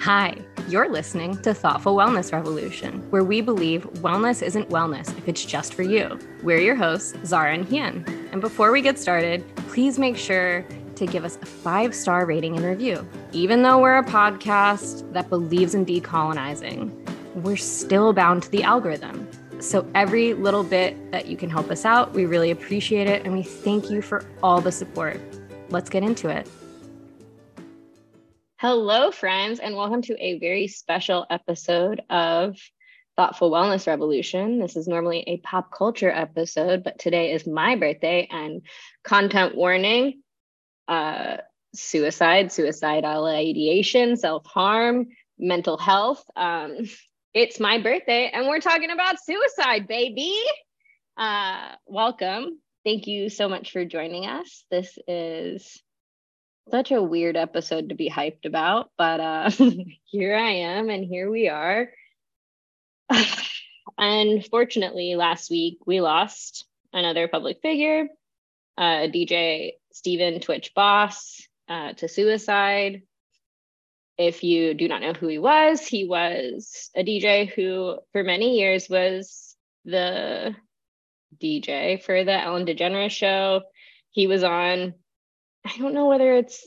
Hi, you're listening to Thoughtful Wellness Revolution, where we believe wellness isn't wellness if it's just for you. We're your hosts, Zara and Hien. And before we get started, please make sure to give us a five star rating and review. Even though we're a podcast that believes in decolonizing, we're still bound to the algorithm. So, every little bit that you can help us out, we really appreciate it. And we thank you for all the support. Let's get into it. Hello, friends, and welcome to a very special episode of Thoughtful Wellness Revolution. This is normally a pop culture episode, but today is my birthday and content warning uh, suicide, suicidal ideation, self harm, mental health. Um, it's my birthday, and we're talking about suicide, baby. Uh, welcome. Thank you so much for joining us. This is such a weird episode to be hyped about, but uh, here I am, and here we are. Unfortunately, last week we lost another public figure, uh, DJ Stephen Twitch Boss, uh, to suicide. If you do not know who he was, he was a DJ who, for many years, was the DJ for the Ellen DeGeneres show. He was on I don't know whether it's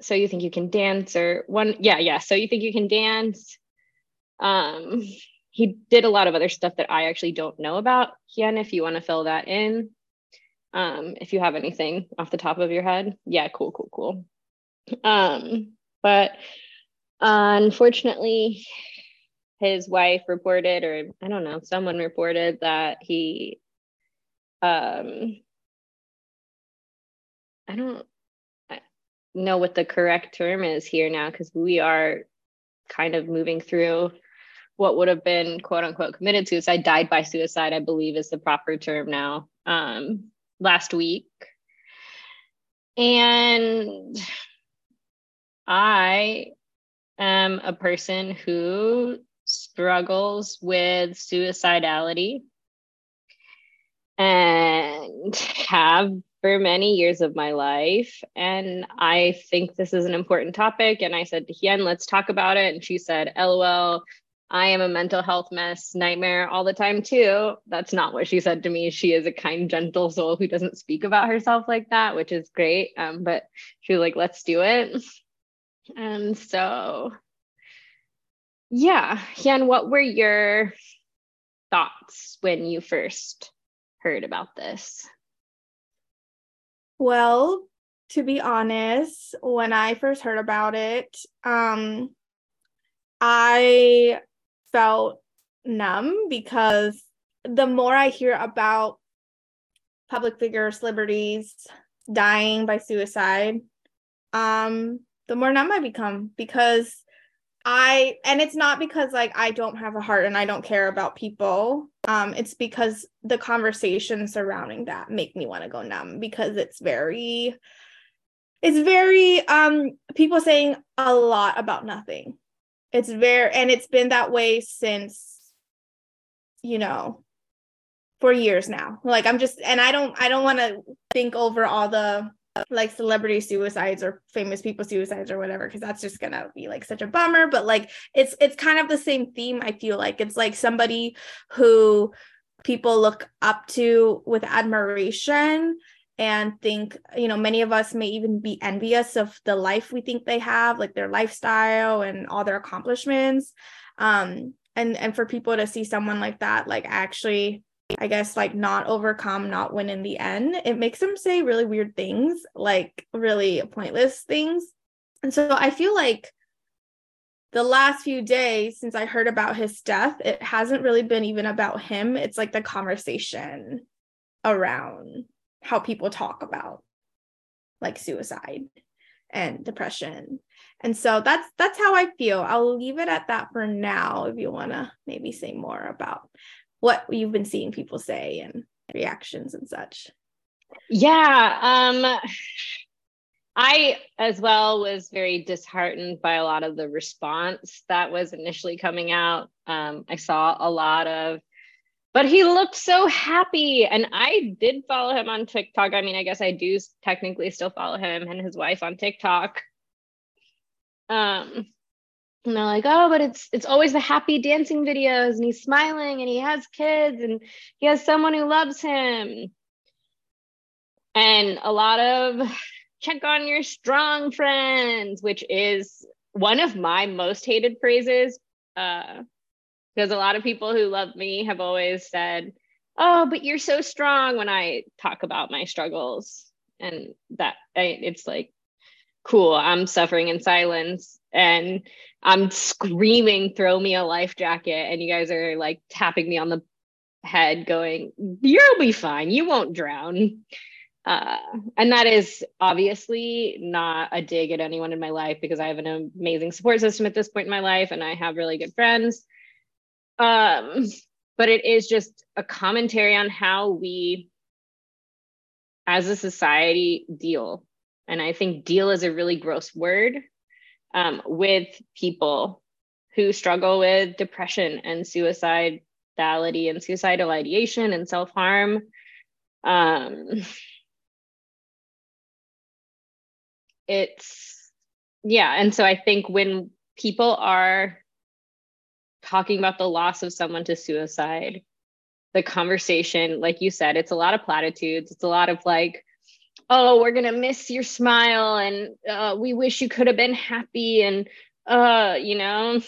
so you think you can dance or one yeah yeah. So you think you can dance. Um he did a lot of other stuff that i actually don't know about. Hien if you want to fill that in um if you have anything off the top of your head. Yeah cool cool cool. Um but unfortunately his wife reported or i don't know someone reported that he um i don't know what the correct term is here now because we are kind of moving through what would have been quote unquote committed suicide. Died by suicide i believe is the proper term now um, last week. And i am a person who struggles with suicidality and have for many years of my life. And I think this is an important topic. And I said to Hien, let's talk about it. And she said, LOL, I am a mental health mess nightmare all the time too. That's not what she said to me. She is a kind, gentle soul who doesn't speak about herself like that, which is great. Um, but she was like, let's do it. And so, yeah, Hien, what were your thoughts when you first heard about this? Well, to be honest, when I first heard about it, um, I felt numb because the more I hear about public figures, celebrities dying by suicide, um, the more numb I become because I and it's not because like I don't have a heart and I don't care about people. Um it's because the conversations surrounding that make me want to go numb because it's very it's very um people saying a lot about nothing. It's very and it's been that way since you know for years now. Like I'm just and I don't I don't want to think over all the like celebrity suicides or famous people suicides or whatever because that's just gonna be like such a bummer but like it's it's kind of the same theme i feel like. It's like somebody who people look up to with admiration and think you know many of us may even be envious of the life we think they have like their lifestyle and all their accomplishments. Um and and for people to see someone like that like actually I guess like not overcome, not win in the end, it makes them say really weird things, like really pointless things. And so I feel like the last few days since I heard about his death, it hasn't really been even about him. It's like the conversation around how people talk about like suicide and depression. And so that's that's how I feel. I'll leave it at that for now if you want to maybe say more about what you've been seeing people say and reactions and such. Yeah. Um, I, as well, was very disheartened by a lot of the response that was initially coming out. Um, I saw a lot of, but he looked so happy. And I did follow him on TikTok. I mean, I guess I do technically still follow him and his wife on TikTok. Um, and they're like, oh, but it's it's always the happy dancing videos, and he's smiling, and he has kids, and he has someone who loves him. And a lot of check on your strong friends, which is one of my most hated phrases. Uh, because a lot of people who love me have always said, "Oh, but you're so strong." When I talk about my struggles, and that I, it's like, cool, I'm suffering in silence, and I'm screaming, throw me a life jacket. And you guys are like tapping me on the head, going, You'll be fine. You won't drown. Uh, and that is obviously not a dig at anyone in my life because I have an amazing support system at this point in my life and I have really good friends. Um, but it is just a commentary on how we as a society deal. And I think deal is a really gross word um, with people who struggle with depression and suicidality and suicidal ideation and self harm. Um, it's, yeah. And so I think when people are talking about the loss of someone to suicide, the conversation, like you said, it's a lot of platitudes. It's a lot of like, oh we're gonna miss your smile and uh, we wish you could have been happy and uh you know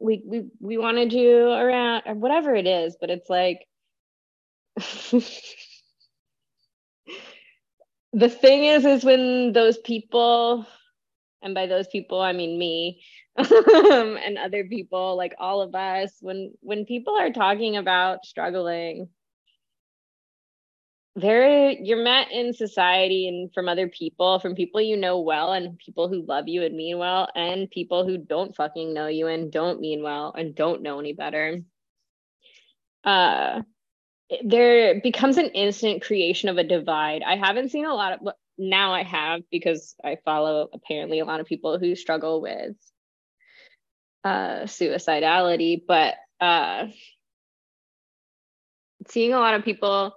we we we wanted you around or whatever it is but it's like the thing is is when those people and by those people i mean me and other people like all of us when when people are talking about struggling there you're met in society and from other people from people you know well and people who love you and mean well and people who don't fucking know you and don't mean well and don't know any better. Uh there becomes an instant creation of a divide. I haven't seen a lot of now i have because i follow apparently a lot of people who struggle with uh suicidality but uh seeing a lot of people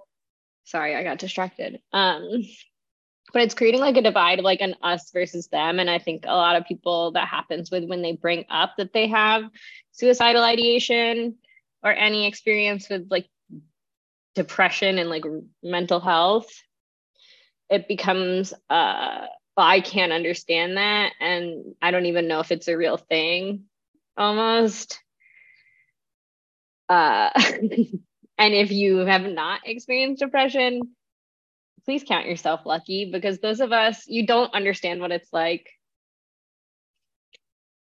sorry, I got distracted. Um, but it's creating like a divide of like an us versus them. And I think a lot of people that happens with when they bring up that they have suicidal ideation or any experience with like depression and like mental health, it becomes uh I can't understand that. And I don't even know if it's a real thing almost. Uh And if you have not experienced depression, please count yourself lucky because those of us, you don't understand what it's like.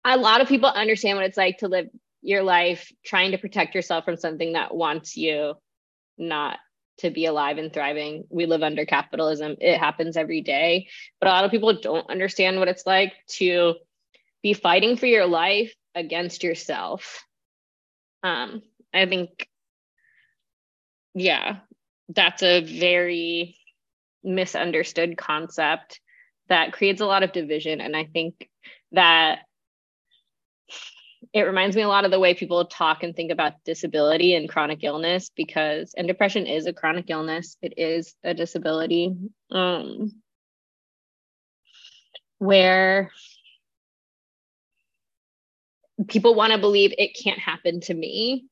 A lot of people understand what it's like to live your life trying to protect yourself from something that wants you not to be alive and thriving. We live under capitalism. It happens every day. But a lot of people don't understand what it's like to be fighting for your life against yourself. Um, I think yeah, that's a very misunderstood concept that creates a lot of division. And I think that it reminds me a lot of the way people talk and think about disability and chronic illness because and depression is a chronic illness it is a disability um, where people want to believe it can't happen to me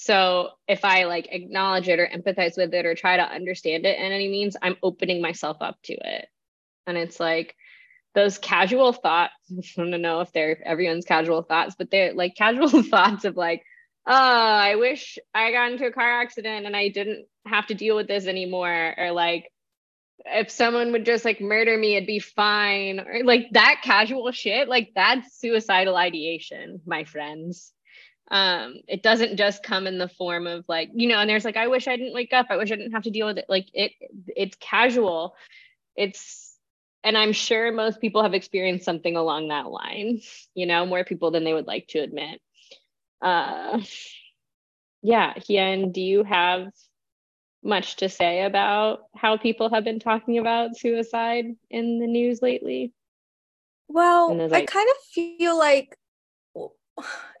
so if I like acknowledge it or empathize with it or try to understand it in any means, I'm opening myself up to it. And it's like those casual thoughts. I don't know if they're everyone's casual thoughts, but they're like casual thoughts of like, oh, I wish I got into a car accident and I didn't have to deal with this anymore. Or like, if someone would just like murder me, it'd be fine. Or like that casual shit, like that's suicidal ideation, my friends um it doesn't just come in the form of like you know and there's like i wish i didn't wake up. I wish i didn't have to deal with it. Like it it's casual. It's and i'm sure most people have experienced something along that line you know more people than they would like to admit. Uh yeah Hien, do you have much to say about how people have been talking about suicide in the news lately? Well like, i kind of feel like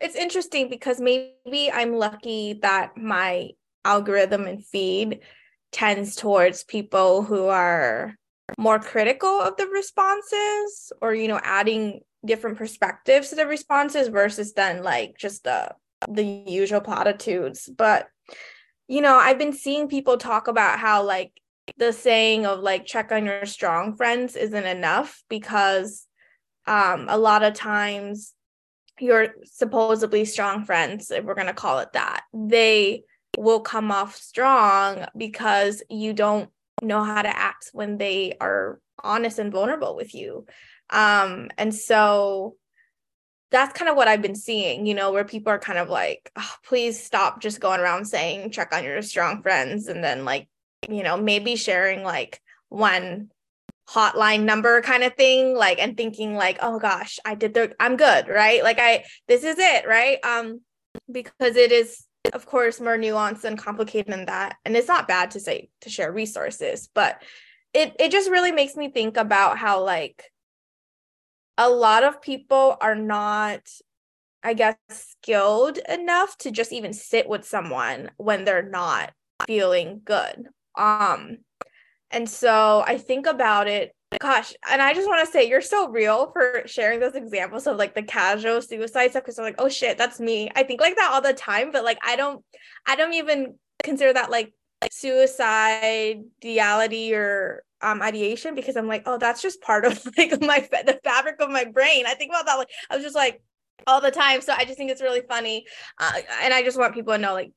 it's interesting because maybe I'm lucky that my algorithm and feed tends towards people who are more critical of the responses or you know adding different perspectives to the responses versus then like just the the usual platitudes. But you know i've been seeing people talk about how like the saying of like check on your strong friends isn't enough because um a lot of times your supposedly strong friends if we're going to call it that they will come off strong because you don't know how to act when they are honest and vulnerable with you. Um and so that's kind of what I've been seeing, you know, where people are kind of like, oh, please stop just going around saying check on your strong friends and then like, you know, maybe sharing like one hotline number kind of thing like and thinking like oh gosh i did the i'm good right? Like i this is it right? Um because it is of course more nuanced and complicated than that. And it's not bad to say to share resources but it it just really makes me think about how like a lot of people are not i guess skilled enough to just even sit with someone when they're not feeling good. Um and so i think about it gosh and i just want to say you're so real for sharing those examples of like the casual suicide stuff because i'm like oh shit that's me. I think like that all the time but like i don't i don't even consider that like suicide reality or um ideation because i'm like oh that's just part of like my the fabric of my brain. I think about that like i was just like all the time so i just think it's really funny uh, and i just want people to know like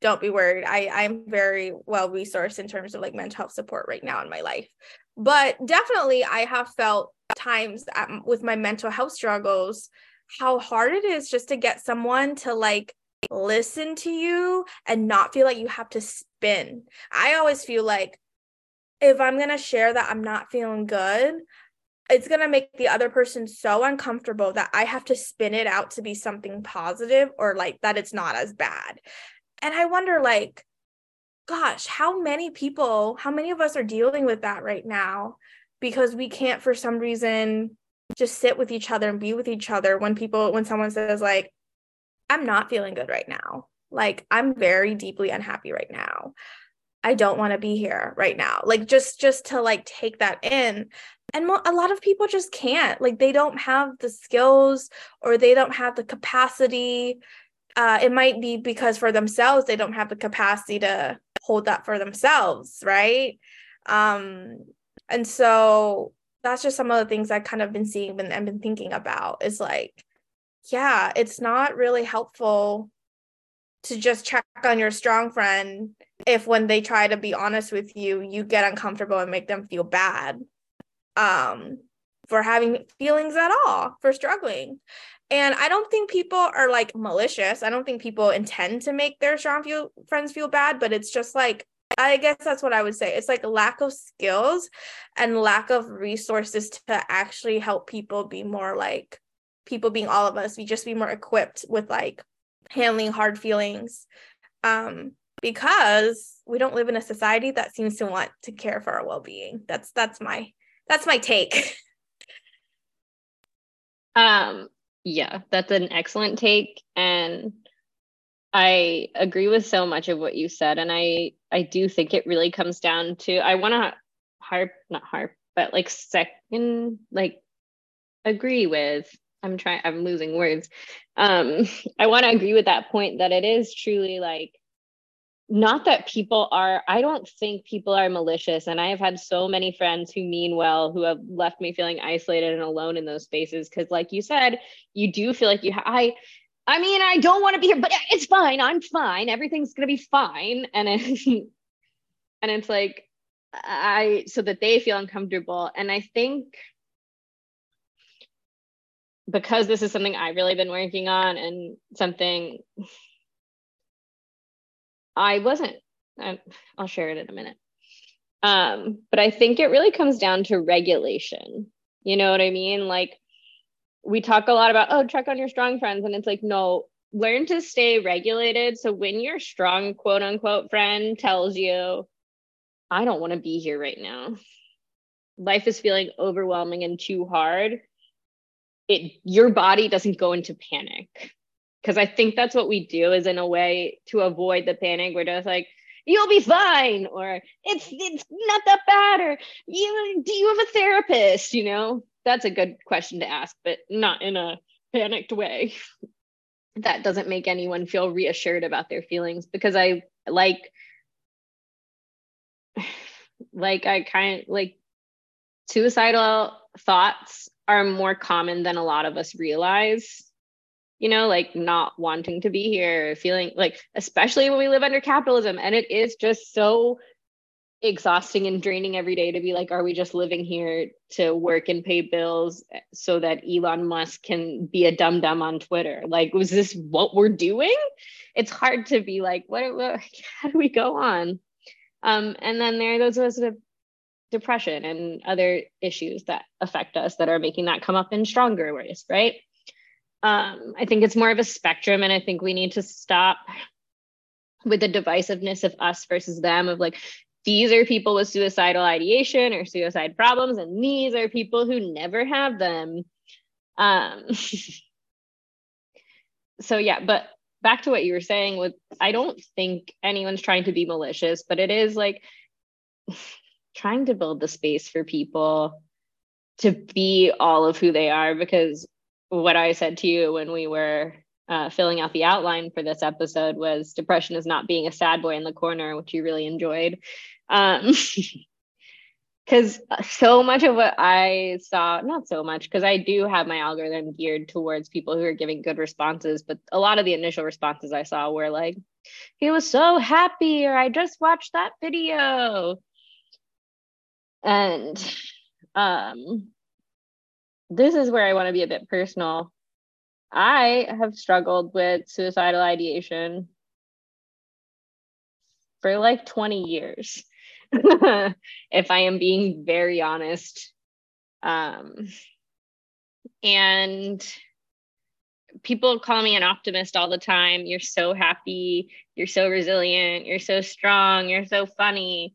don't be worried. I i'm very well resourced in terms of like mental health support right now in my life. But definitely i have felt times with my mental health struggles how hard it is just to get someone to like listen to you and not feel like you have to spin. I always feel like if i'm going to share that i'm not feeling good it's going to make the other person so uncomfortable that i have to spin it out to be something positive or like that it's not as bad and i wonder like gosh, how many people, how many of us are dealing with that right now because we can't for some reason just sit with each other and be with each other when people when someone says like I'm not feeling good right now. Like I'm very deeply unhappy right now. I don't want to be here right now. Like just just to like take that in. And a lot of people just can't. Like they don't have the skills or they don't have the capacity. Uh, it might be because for themselves they don't have the capacity to hold that for themselves right? Um and so that's just some of the things i've kind of been seeing and, been thinking about is like yeah it's not really helpful to just check on your strong friend if when they try to be honest with you you get uncomfortable and make them feel bad um for having feelings at all for struggling and I don't think people are like malicious. I don't think people intend to make their strong feel, friends feel bad, but it's just like, I guess that's what I would say. It's like lack of skills and lack of resources to actually help people be more like people being all of us, we just be more equipped with like handling hard feelings. Um, because we don't live in a society that seems to want to care for our well-being. That's that's my that's my take. um yeah, that's an excellent take. And I agree with so much of what you said. And I I do think it really comes down to I want to harp, not harp, but like second, like agree with I'm trying I'm losing words. Um, I want to agree with that point that it is truly like not that people are i don't think people are malicious and i have had so many friends who mean well who have left me feeling isolated and alone in those spaces because like you said you do feel like you ha- i i mean i don't want to be here but it's fine i'm fine everything's going to be fine and and it's like i so that they feel uncomfortable and i think because this is something i've really been working on and something I wasn't, I, I'll share it in a minute. Um, but I think it really comes down to regulation. You know what I mean? Like we talk a lot about, oh, check on your strong friends. And it's like, no, learn to stay regulated. So when your strong quote unquote friend tells you, I don't want to be here right now, life is feeling overwhelming and too hard, it your body doesn't go into panic because I think that's what we do is in a way to avoid the panic. We're just like, you'll be fine or it's it's not that bad or you do you have a therapist? You know? That's a good question to ask but not in a panicked way. That doesn't make anyone feel reassured about their feelings because i like like i kind of like suicidal thoughts are more common than a lot of us realize you know like not wanting to be here feeling like especially when we live under capitalism and it is just so exhausting and draining every day to be like are we just living here to work and pay bills so that Elon Musk can be a dumb dumb on Twitter? Like was this what we're doing? It's hard to be like what, what how do we go on? Um and then there are those of us with depression and other issues that affect us that are making that come up in stronger ways right um, I think it's more of a spectrum, and I think we need to stop with the divisiveness of us versus them of like these are people with suicidal ideation or suicide problems and these are people who never have them. Um so yeah but back to what you were saying with i don't think anyone's trying to be malicious but it is like trying to build the space for people to be all of who they are because what I said to you when we were uh, filling out the outline for this episode was depression is not being a sad boy in the corner, which you really enjoyed. Um, because so much of what I saw, not so much, because I do have my algorithm geared towards people who are giving good responses, but a lot of the initial responses I saw were like, he was so happy, or I just watched that video. And um, this is where I want to be a bit personal. I have struggled with suicidal ideation for like 20 years, if I am being very honest. Um, and people call me an optimist all the time. You're so happy, you're so resilient, you're so strong, you're so funny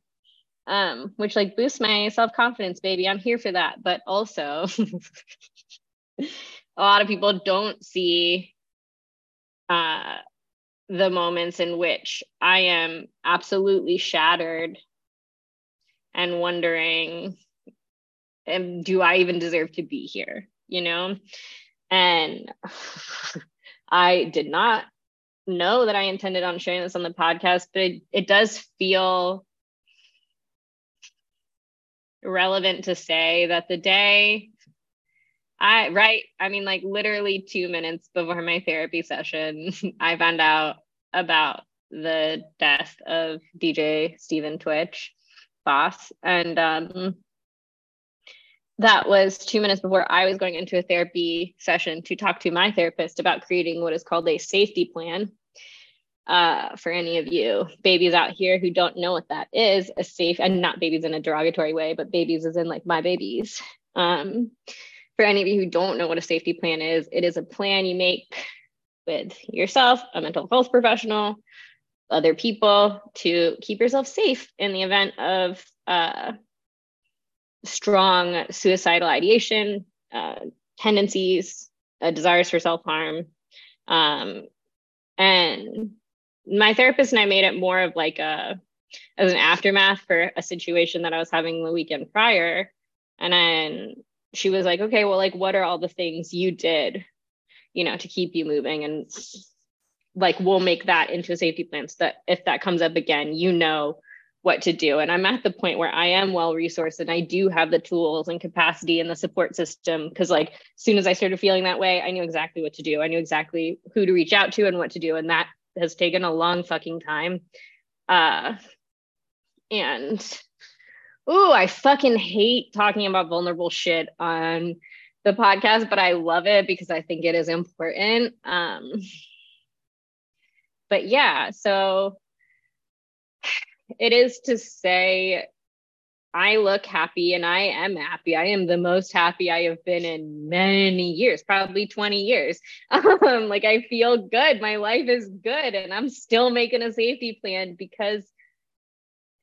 um, which like boosts my self-confidence, baby. I'm here for that. But also a lot of people don't see uh, the moments in which I am absolutely shattered and wondering, and do I even deserve to be here? You know? And I did not know that I intended on sharing this on the podcast, but it, it does feel relevant to say that the day I right, I mean like literally 2 minutes before my therapy session, I found out about the death of DJ Stephen Twitch Boss. And um that was 2 minutes before I was going into a therapy session to talk to my therapist about creating what is called a safety plan uh, for any of you babies out here who don't know what that is a safe and not babies in a derogatory way but babies is in like my babies. Um, for any of you who don't know what a safety plan is it is a plan you make with yourself a mental health professional other people to keep yourself safe in the event of uh, strong suicidal ideation uh, tendencies uh, desires for self-harm. Um, and my therapist and I made it more of like a as an aftermath for a situation that I was having the weekend prior. And then she was like, okay, well, like, what are all the things you did, you know, to keep you moving? And like, we'll make that into a safety plan so that if that comes up again, you know what to do. And I'm at the point where I am well resourced and I do have the tools and capacity and the support system. Cause like, as soon as I started feeling that way, I knew exactly what to do. I knew exactly who to reach out to and what to do. And that has taken a long fucking time. Uh, and ooh, I fucking hate talking about vulnerable shit on the podcast, but I love it because I think it is important. Um, but yeah, so it is to say I look happy and I am happy. I am the most happy I have been in many years, probably 20 years. Um, like I feel good. My life is good and I'm still making a safety plan because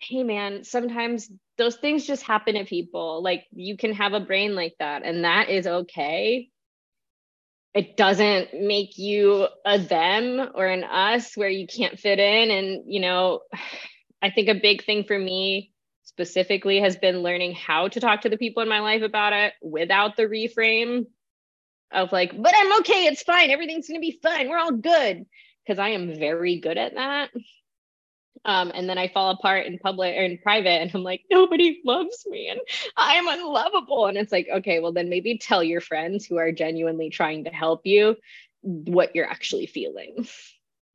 hey man, sometimes those things just happen to people. Like you can have a brain like that and that is okay. It doesn't make you a them or an us where you can't fit in and you know I think a big thing for me specifically has been learning how to talk to the people in my life about it without the reframe of like, but I'm okay, it's fine, everything's gonna be fine, we're all good. Because I am very good at that. Um, and then I fall apart in public or in private, and I'm like, nobody loves me, and I'm unlovable. And it's like, okay, well, then maybe tell your friends who are genuinely trying to help you what you're actually feeling.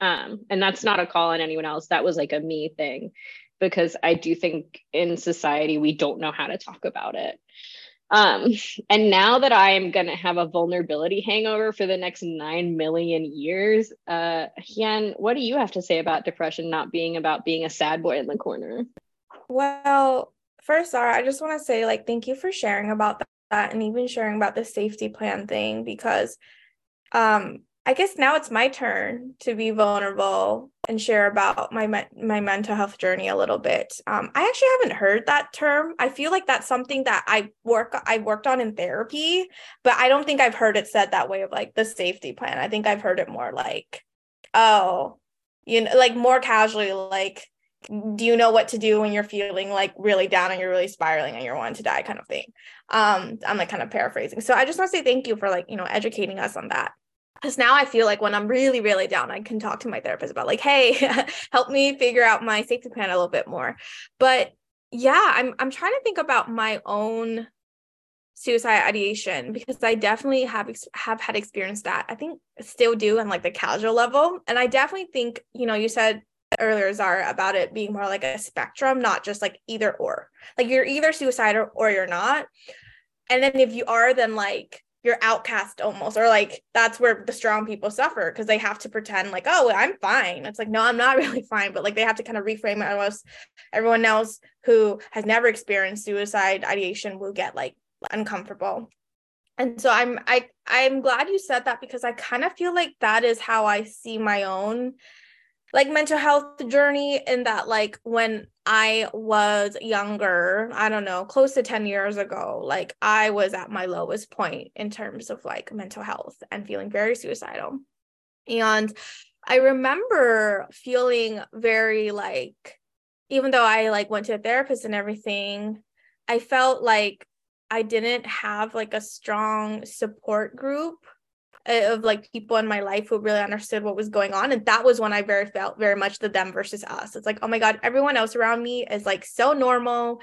Um, and that's not a call on anyone else. That was like a me thing because I do think in society we don't know how to talk about it. Um, and now that I am going to have a vulnerability hangover for the next 9 million years, uh, Hien, what do you have to say about depression not being about being a sad boy in the corner? Well, first, Zara, I just want to say, like, thank you for sharing about that and even sharing about the safety plan thing because um, I guess now it's my turn to be vulnerable and share about my my mental health journey a little bit. Um, I actually haven't heard that term. I feel like that's something that I work I worked on in therapy, but I don't think I've heard it said that way of like the safety plan. I think I've heard it more like, oh, you know, like more casually, like, do you know what to do when you're feeling like really down and you're really spiraling and you're wanting to die, kind of thing. Um, I'm like kind of paraphrasing. So I just want to say thank you for like you know educating us on that because now I feel like when I'm really, really down, I can talk to my therapist about like, hey, help me figure out my safety plan a little bit more. But yeah, I'm I'm trying to think about my own suicide ideation because I definitely have have had experienced that. I think still do on like the casual level, and I definitely think you know you said earlier Zara about it being more like a spectrum, not just like either or. Like you're either suicidal or you're not. And then if you are, then like you're outcast almost or like that's where the strong people suffer because they have to pretend like oh i'm fine. It's like no i'm not really fine but like they have to kind of reframe it almost everyone else who has never experienced suicide ideation will get like uncomfortable. And so i'm i i'm glad you said that because i kind of feel like that is how i see my own like mental health journey in that like when I was younger, I don't know, close to 10 years ago, like I was at my lowest point in terms of like mental health and feeling very suicidal. And I remember feeling very like even though I like went to a therapist and everything, I felt like I didn't have like a strong support group Uh, of like people in my life who really understood what was going on and that was when i very felt very much the them versus us. It's like oh my god everyone else around me is like so normal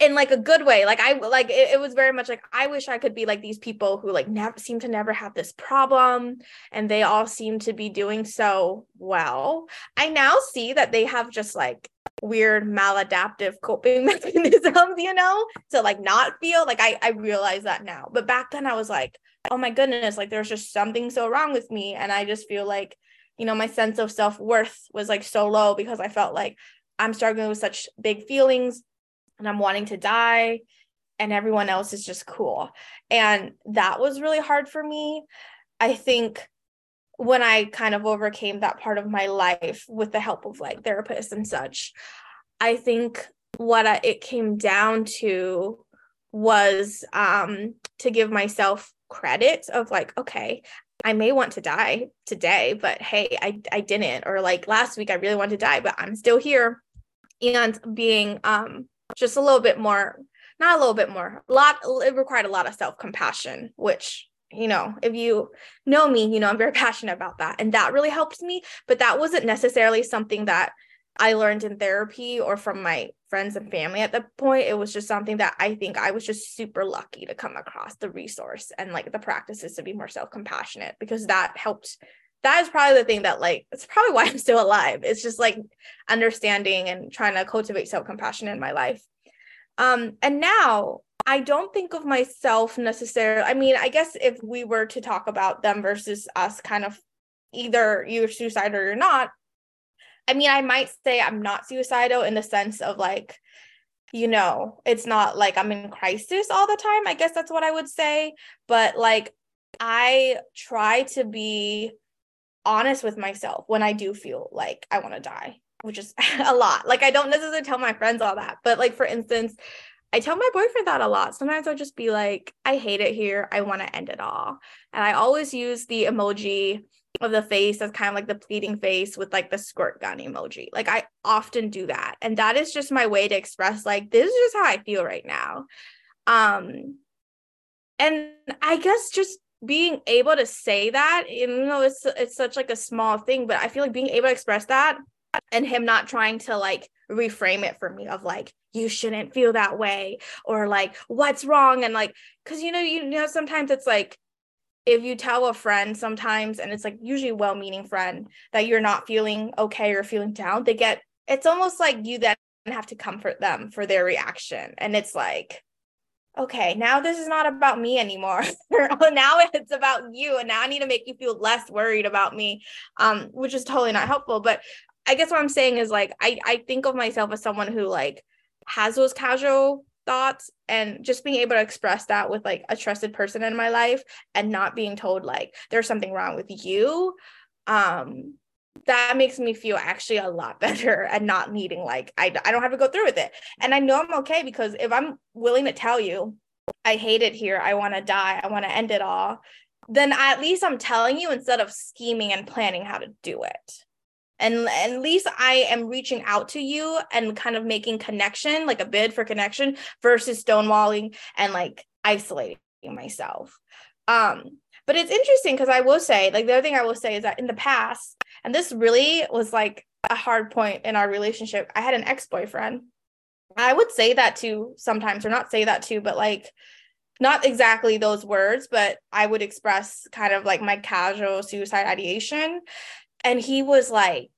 in like a good way. Like i like it, it, was very much like i wish i could be like these people who like never seem to never have this problem and they all seem to be doing so well. I now see that they have just like weird maladaptive coping mechanisms you know to like not feel like i i realize that now. But back then i was like oh my goodness, like there's just something so wrong with me. And I just feel like, you know, my sense of self worth was like so low because I felt like I'm struggling with such big feelings and I'm wanting to die and everyone else is just cool. And that was really hard for me. I think when I kind of overcame that part of my life with the help of like therapists and such, I think what I, it came down to was um, to give myself credit of like, okay, I may want to die today, but hey, I, I didn't. Or like last week, I really wanted to die, but I'm still here. And being um just a little bit more, not a little bit more, a lot, it required a lot of self compassion, which you know, if you know me, you know, I'm very passionate about that. And that really helped me. But that wasn't necessarily something that I learned in therapy or from my friends and family at the point. It was just something that I think I was just super lucky to come across the resource and like the practices to be more self compassionate because that helped. That is probably the thing that like it's probably why I'm still alive. It's just like understanding and trying to cultivate self compassion in my life. Um, and now I don't think of myself necessarily. I mean, I guess if we were to talk about them versus us, kind of either you're suicidal or you're not, I mean, I might say I'm not suicidal in the sense of like, you know, it's not like I'm in crisis all the time. I guess that's what I would say. But like, I try to be honest with myself when I do feel like I want to die, which is a lot. Like, I don't necessarily tell my friends all that. But like, for instance, I tell my boyfriend that a lot. Sometimes I'll just be like, I hate it here. I want to end it all. And I always use the emoji of the face as kind of like the pleading face with like the squirt gun emoji. Like I often do that. And that is just my way to express like this is just how I feel right now. Um and I guess just being able to say that, even though it's it's such like a small thing, but I feel like being able to express that and him not trying to like reframe it for me of like you shouldn't feel that way or like what's wrong and like because you know you know sometimes it's like if you tell a friend sometimes and it's like usually well-meaning friend that you're not feeling okay or feeling down they get it's almost like you then have to comfort them for their reaction. And it's like okay now this is not about me anymore. Now it's about you and now i need to make you feel less worried about me um which is totally not helpful. But i guess what i'm saying is like i i think of myself as someone who like has those casual thoughts and just being able to express that with like a trusted person in my life and not being told like there's something wrong with you um that makes me feel actually a lot better and not needing like I, I don't have to go through with it. And i know i'm okay because if i'm willing to tell you i hate it here. I want to die. I want to end it all then at least i'm telling you instead of scheming and planning how to do it and at least I am reaching out to you and kind of making connection, like a bid for connection versus stonewalling and like isolating myself. Um, but it's interesting because I will say, like the other thing I will say is that in the past, and this really was like a hard point in our relationship, I had an ex-boyfriend. I would say that too sometimes, or not say that too, but like not exactly those words, but I would express kind of like my casual suicide ideation and he was like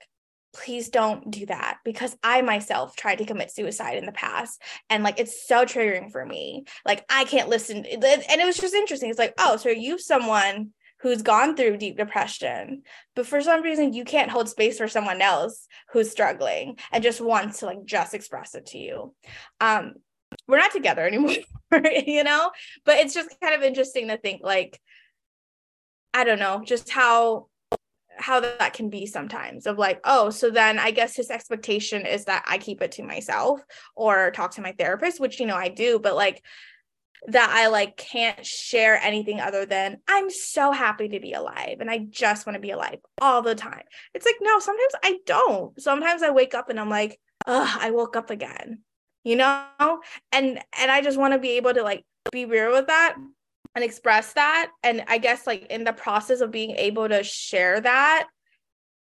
please don't do that because I myself tried to commit suicide in the past and like it's so triggering for me. Like I can't listen and it was just interesting. It's like, oh, so you someone who's gone through deep depression, but for some reason you can't hold space for someone else who's struggling and just wants to like just express it to you. Um we're not together anymore, you know? But it's just kind of interesting to think like I don't know, just how how that can be sometimes of like oh so then i guess his expectation is that i keep it to myself or talk to my therapist which you know i do but like that i like can't share anything other than i'm so happy to be alive and i just want to be alive all the time. It's like no sometimes i don't. Sometimes i wake up and i'm like oh i woke up again you know? And and i just want to be able to like be real with that and express that. And i guess like in the process of being able to share that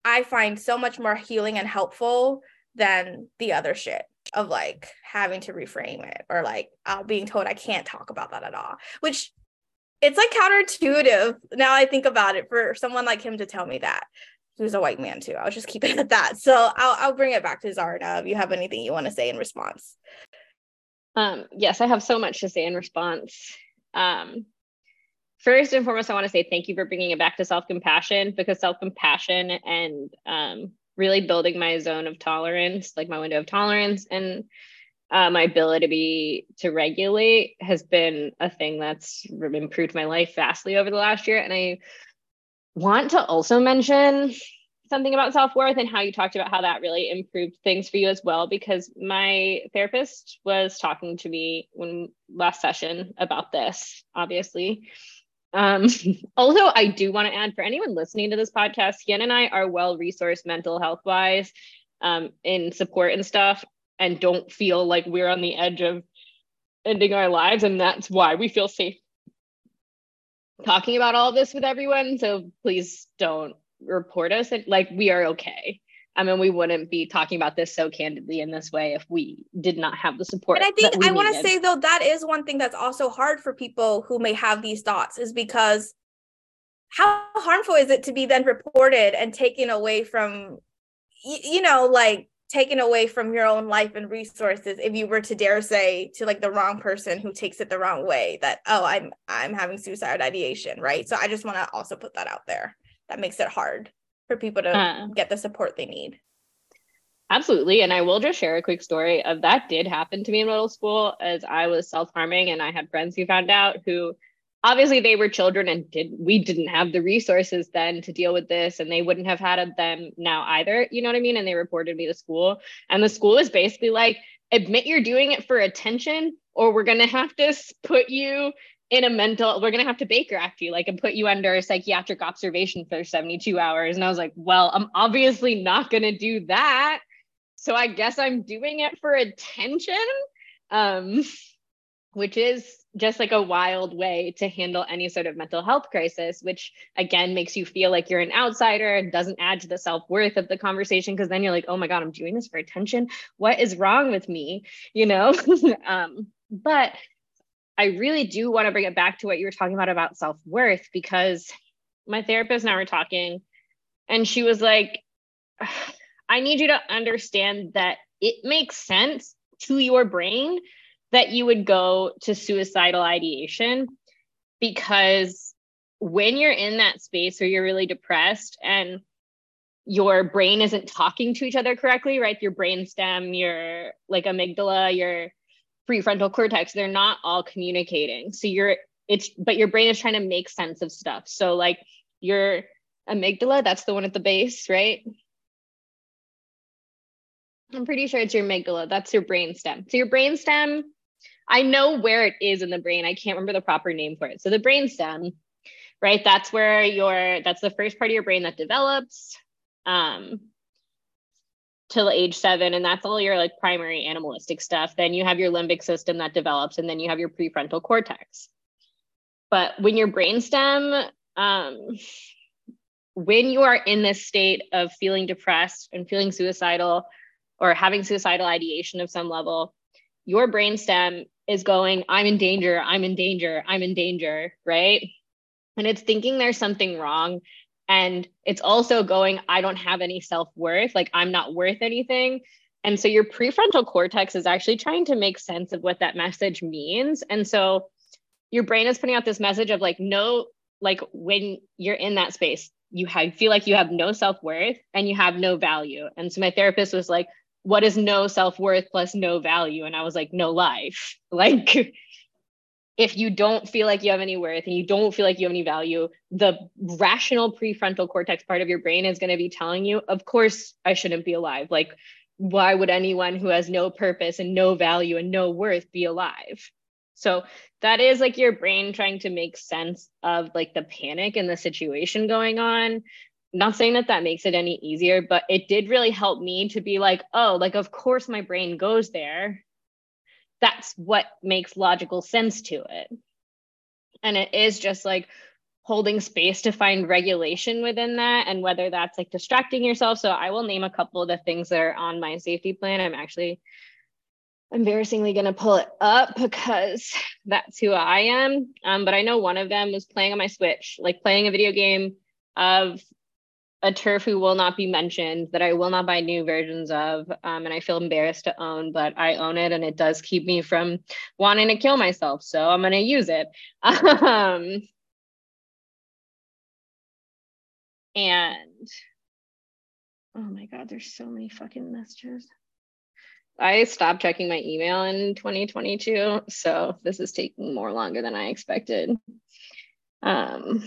i find so much more healing and helpful than the other shit of like having to reframe it or like uh, being told i can't talk about that at all which it's like counterintuitive now i think about it for someone like him to tell me that. Who's a white man too. I'll just keep it at that. So i'll, I'll bring it back to Zara now if you have anything you want to say in response. Um, yes i have so much to say in response um, first and foremost, I want to say thank you for bringing it back to self compassion because self compassion and um, really building my zone of tolerance, like my window of tolerance, and uh, my ability to be to regulate has been a thing that's improved my life vastly over the last year. And I want to also mention something about self worth and how you talked about how that really improved things for you as well. Because my therapist was talking to me when last session about this, obviously. Um, also, I do want to add for anyone listening to this podcast, Hien and I are well resourced mental health wise um, in support and stuff, and don't feel like we're on the edge of ending our lives. And that's why we feel safe talking about all this with everyone. So please don't report us like we are okay. I mean, we wouldn't be talking about this so candidly in this way if we did not have the support. And I think I want to say though that is one thing that's also hard for people who may have these thoughts is because how harmful is it to be then reported and taken away from you know like taken away from your own life and resources if you were to dare say to like the wrong person who takes it the wrong way that oh i'm i'm having suicide ideation right so i just want to also put that out there that makes it hard for people to uh, get the support they need. Absolutely. And I will just share a quick story of that did happen to me in middle school as I was self-harming and I had friends who found out who obviously they were children and did we didn't have the resources then to deal with this and they wouldn't have had them now either, you know what I mean? And they reported me to school and the school is basically like admit you're doing it for attention or we're going to have to put you in a mental, we're going to have to Baker Act you, like, and put you under psychiatric observation for 72 hours. And I was like, well, I'm obviously not going to do that. So I guess I'm doing it for attention, um, which is just like a wild way to handle any sort of mental health crisis, which again makes you feel like you're an outsider and doesn't add to the self worth of the conversation. Cause then you're like, oh my God, I'm doing this for attention. What is wrong with me? You know? um, but I really do want to bring it back to what you were talking about about self worth because my therapist and I were talking, and she was like, I need you to understand that it makes sense to your brain that you would go to suicidal ideation because when you're in that space where you're really depressed and your brain isn't talking to each other correctly, right? Your brain stem, your like amygdala, your prefrontal cortex, they're not all communicating. So you're it's but your brain is trying to make sense of stuff. So like your amygdala, that's the one at the base, right? I'm pretty sure it's your amygdala. That's your brain stem. So your brain stem, I know where it is in the brain. I can't remember the proper name for it. So the brain stem, right? That's where your that's the first part of your brain that develops. Um, till age seven, and that's all your like primary animalistic stuff. Then you have your limbic system that develops, and then you have your prefrontal cortex. But when your brainstem, um, when you are in this state of feeling depressed and feeling suicidal or having suicidal ideation of some level, your brainstem is going, I'm in danger, I'm in danger, I'm in danger, right? And it's thinking there's something wrong and it's also going, I don't have any self worth, like I'm not worth anything. And so your prefrontal cortex is actually trying to make sense of what that message means. And so your brain is putting out this message of like, no, like when you're in that space, you have, feel like you have no self worth and you have no value. And so my therapist was like, what is no self worth plus no value? And I was like, no life. Like, if you don't feel like you have any worth and you don't feel like you have any value, the rational prefrontal cortex part of your brain is going to be telling you, of course, I shouldn't be alive. Like, why would anyone who has no purpose and no value and no worth be alive? So that is like your brain trying to make sense of like the panic and the situation going on. Not saying that that makes it any easier, but it did really help me to be like, oh, like, of course my brain goes there that's what makes logical sense to it. And it is just like holding space to find regulation within that and whether that's like distracting yourself. So I will name a couple of the things that are on my safety plan. I'm actually embarrassingly going to pull it up because that's who I am. Um, but I know one of them was playing on my Switch, like playing a video game of a TERF who will not be mentioned that I will not buy new versions of. Um, and I feel embarrassed to own, but I own it and it does keep me from wanting to kill myself. So I'm going to use it. Um, and oh my God, there's so many fucking messages. I stopped checking my email in 2022. So this is taking more longer than I expected. Um,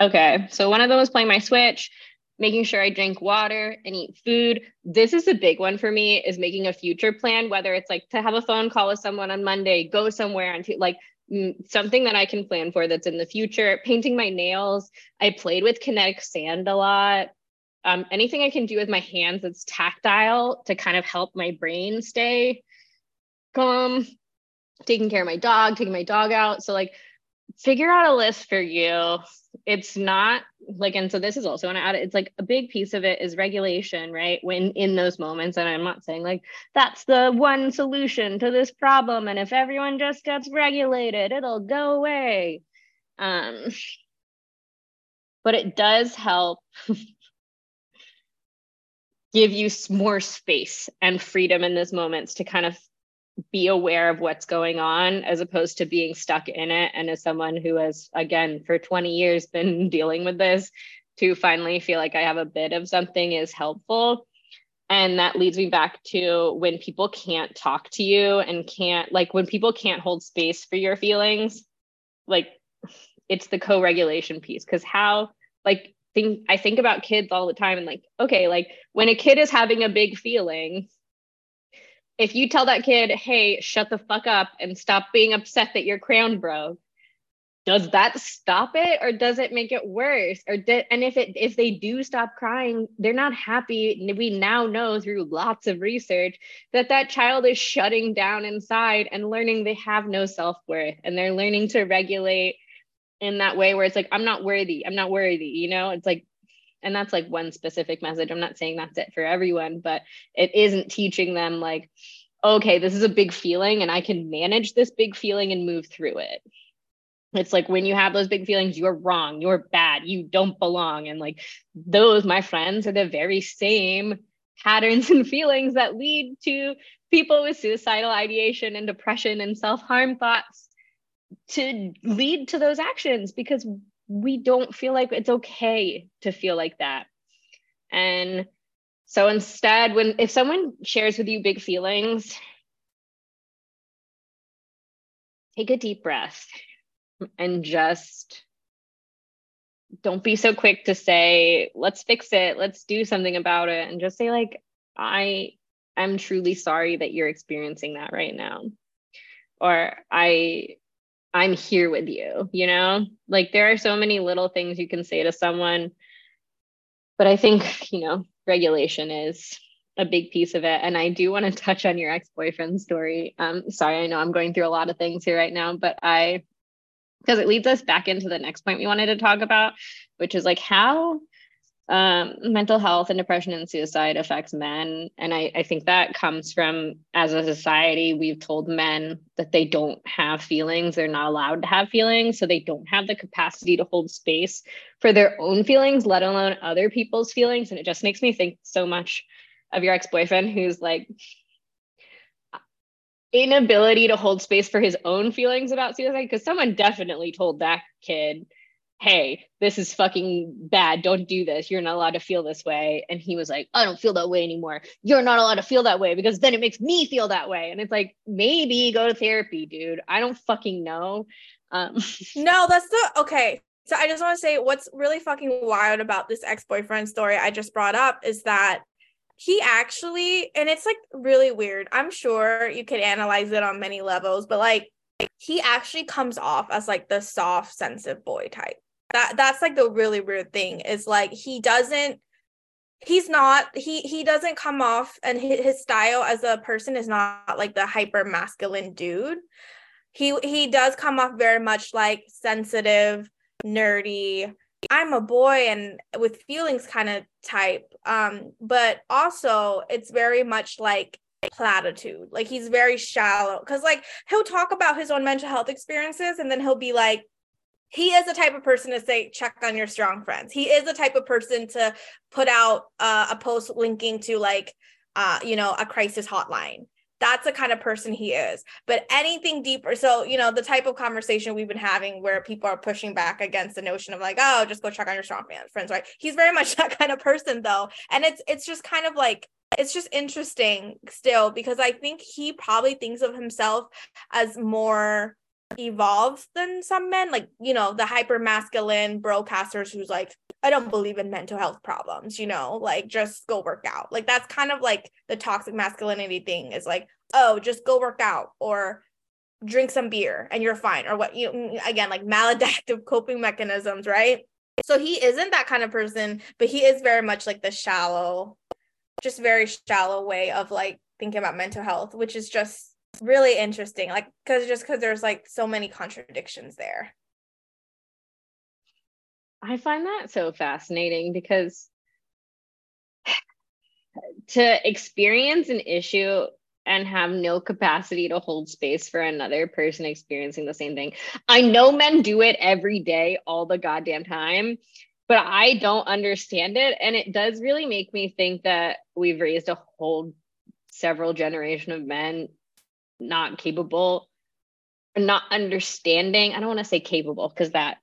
Okay, so one of them was playing my Switch, making sure I drink water and eat food. This is a big one for me is making a future plan, whether it's like to have a phone call with someone on Monday, go somewhere and like mm, something that I can plan for that's in the future. Painting my nails. I played with kinetic sand a lot. Um, anything I can do with my hands that's tactile to kind of help my brain stay calm. Taking care of my dog, taking my dog out. So like figure out a list for you it's not like and so this is also an add it. it's like a big piece of it is regulation right when in those moments and i'm not saying like that's the one solution to this problem and if everyone just gets regulated it'll go away um but it does help give you more space and freedom in those moments to kind of be aware of what's going on as opposed to being stuck in it. And as someone who has, again, for 20 years been dealing with this, to finally feel like I have a bit of something is helpful. And that leads me back to when people can't talk to you and can't, like, when people can't hold space for your feelings, like, it's the co regulation piece. Cause how, like, think, I think about kids all the time and, like, okay, like, when a kid is having a big feeling, if you tell that kid, hey, shut the fuck up and stop being upset that your crown broke, does that stop it or does it make it worse? Or did, and if it if they do stop crying they're not happy. We now know through lots of research that that child is shutting down inside and learning they have no self-worth and they're learning to regulate in that way where it's like i'm not worthy i'm not worthy you know? It's like and that's like one specific message. I'm not saying that's it for everyone but it isn't teaching them like okay this is a big feeling and i can manage this big feeling and move through it. It's like when you have those big feelings you're wrong you're bad you don't belong. And like those my friends are the very same patterns and feelings that lead to people with suicidal ideation and depression and self-harm thoughts to lead to those actions because we don't feel like it's okay to feel like that. And so instead when if someone shares with you big feelings take a deep breath and just don't be so quick to say let's fix it. Let's do something about it. And just say like i i'm truly sorry that you're experiencing that right now. Or i i'm here with you you know? Like there are so many little things you can say to someone but i think you know regulation is a big piece of it. And i do want to touch on your ex-boyfriend story. Um sorry i know i'm going through a lot of things here right now but i because it leads us back into the next point we wanted to talk about, which is like how um, mental health and depression and suicide affects men. And I, I think that comes from as a society, we've told men that they don't have feelings, they're not allowed to have feelings. So they don't have the capacity to hold space for their own feelings, let alone other people's feelings. And it just makes me think so much of your ex boyfriend who's like, inability to hold space for his own feelings about suicide because someone definitely told that kid hey this is fucking bad. Don't do this. You're not allowed to feel this way. And he was like i don't feel that way anymore. You're not allowed to feel that way because then it makes me feel that way. And it's like maybe go to therapy dude. I don't fucking know. Um no that's the okay. So i just want to say what's really fucking wild about this ex-boyfriend story i just brought up is that he actually and it's like really weird. I'm sure you could analyze it on many levels but like he actually comes off as like the soft sensitive boy type that that's like the really weird thing is like he doesn't he's not he he doesn't come off and his, his style as a person is not like the hyper masculine dude he he does come off very much like sensitive nerdy I'm a boy and with feelings kind of type. Um, but also it's very much like platitude. Like he's very shallow because like he'll talk about his own mental health experiences and then he'll be like, he is the type of person to say check on your strong friends. He is the type of person to put out uh, a post linking to like uh, you know, a crisis hotline that's the kind of person he is. But anything deeper, so you know, the type of conversation we've been having where people are pushing back against the notion of like, oh, just go check on your strong friends, right? He's very much that kind of person though. And it's it's just kind of like it's just interesting still because I think he probably thinks of himself as more evolved than some men, like you know, the hyper masculine broadcasters who's like, I don't believe in mental health problems, you know, like just go work out. Like that's kind of like the toxic masculinity thing is like, oh, just go work out or drink some beer and you're fine or what you mm, again like maladaptive coping mechanisms, right? So he isn't that kind of person, but he is very much like the shallow just very shallow way of like thinking about mental health, which is just really interesting like because just because there's like so many contradictions there i find that so fascinating because to experience an issue and have no capacity to hold space for another person experiencing the same thing. I know men do it every day, all the goddamn time, but I don't understand it. And it does really make me think that we've raised a whole several generation of men not capable not understanding i don't want to say capable because that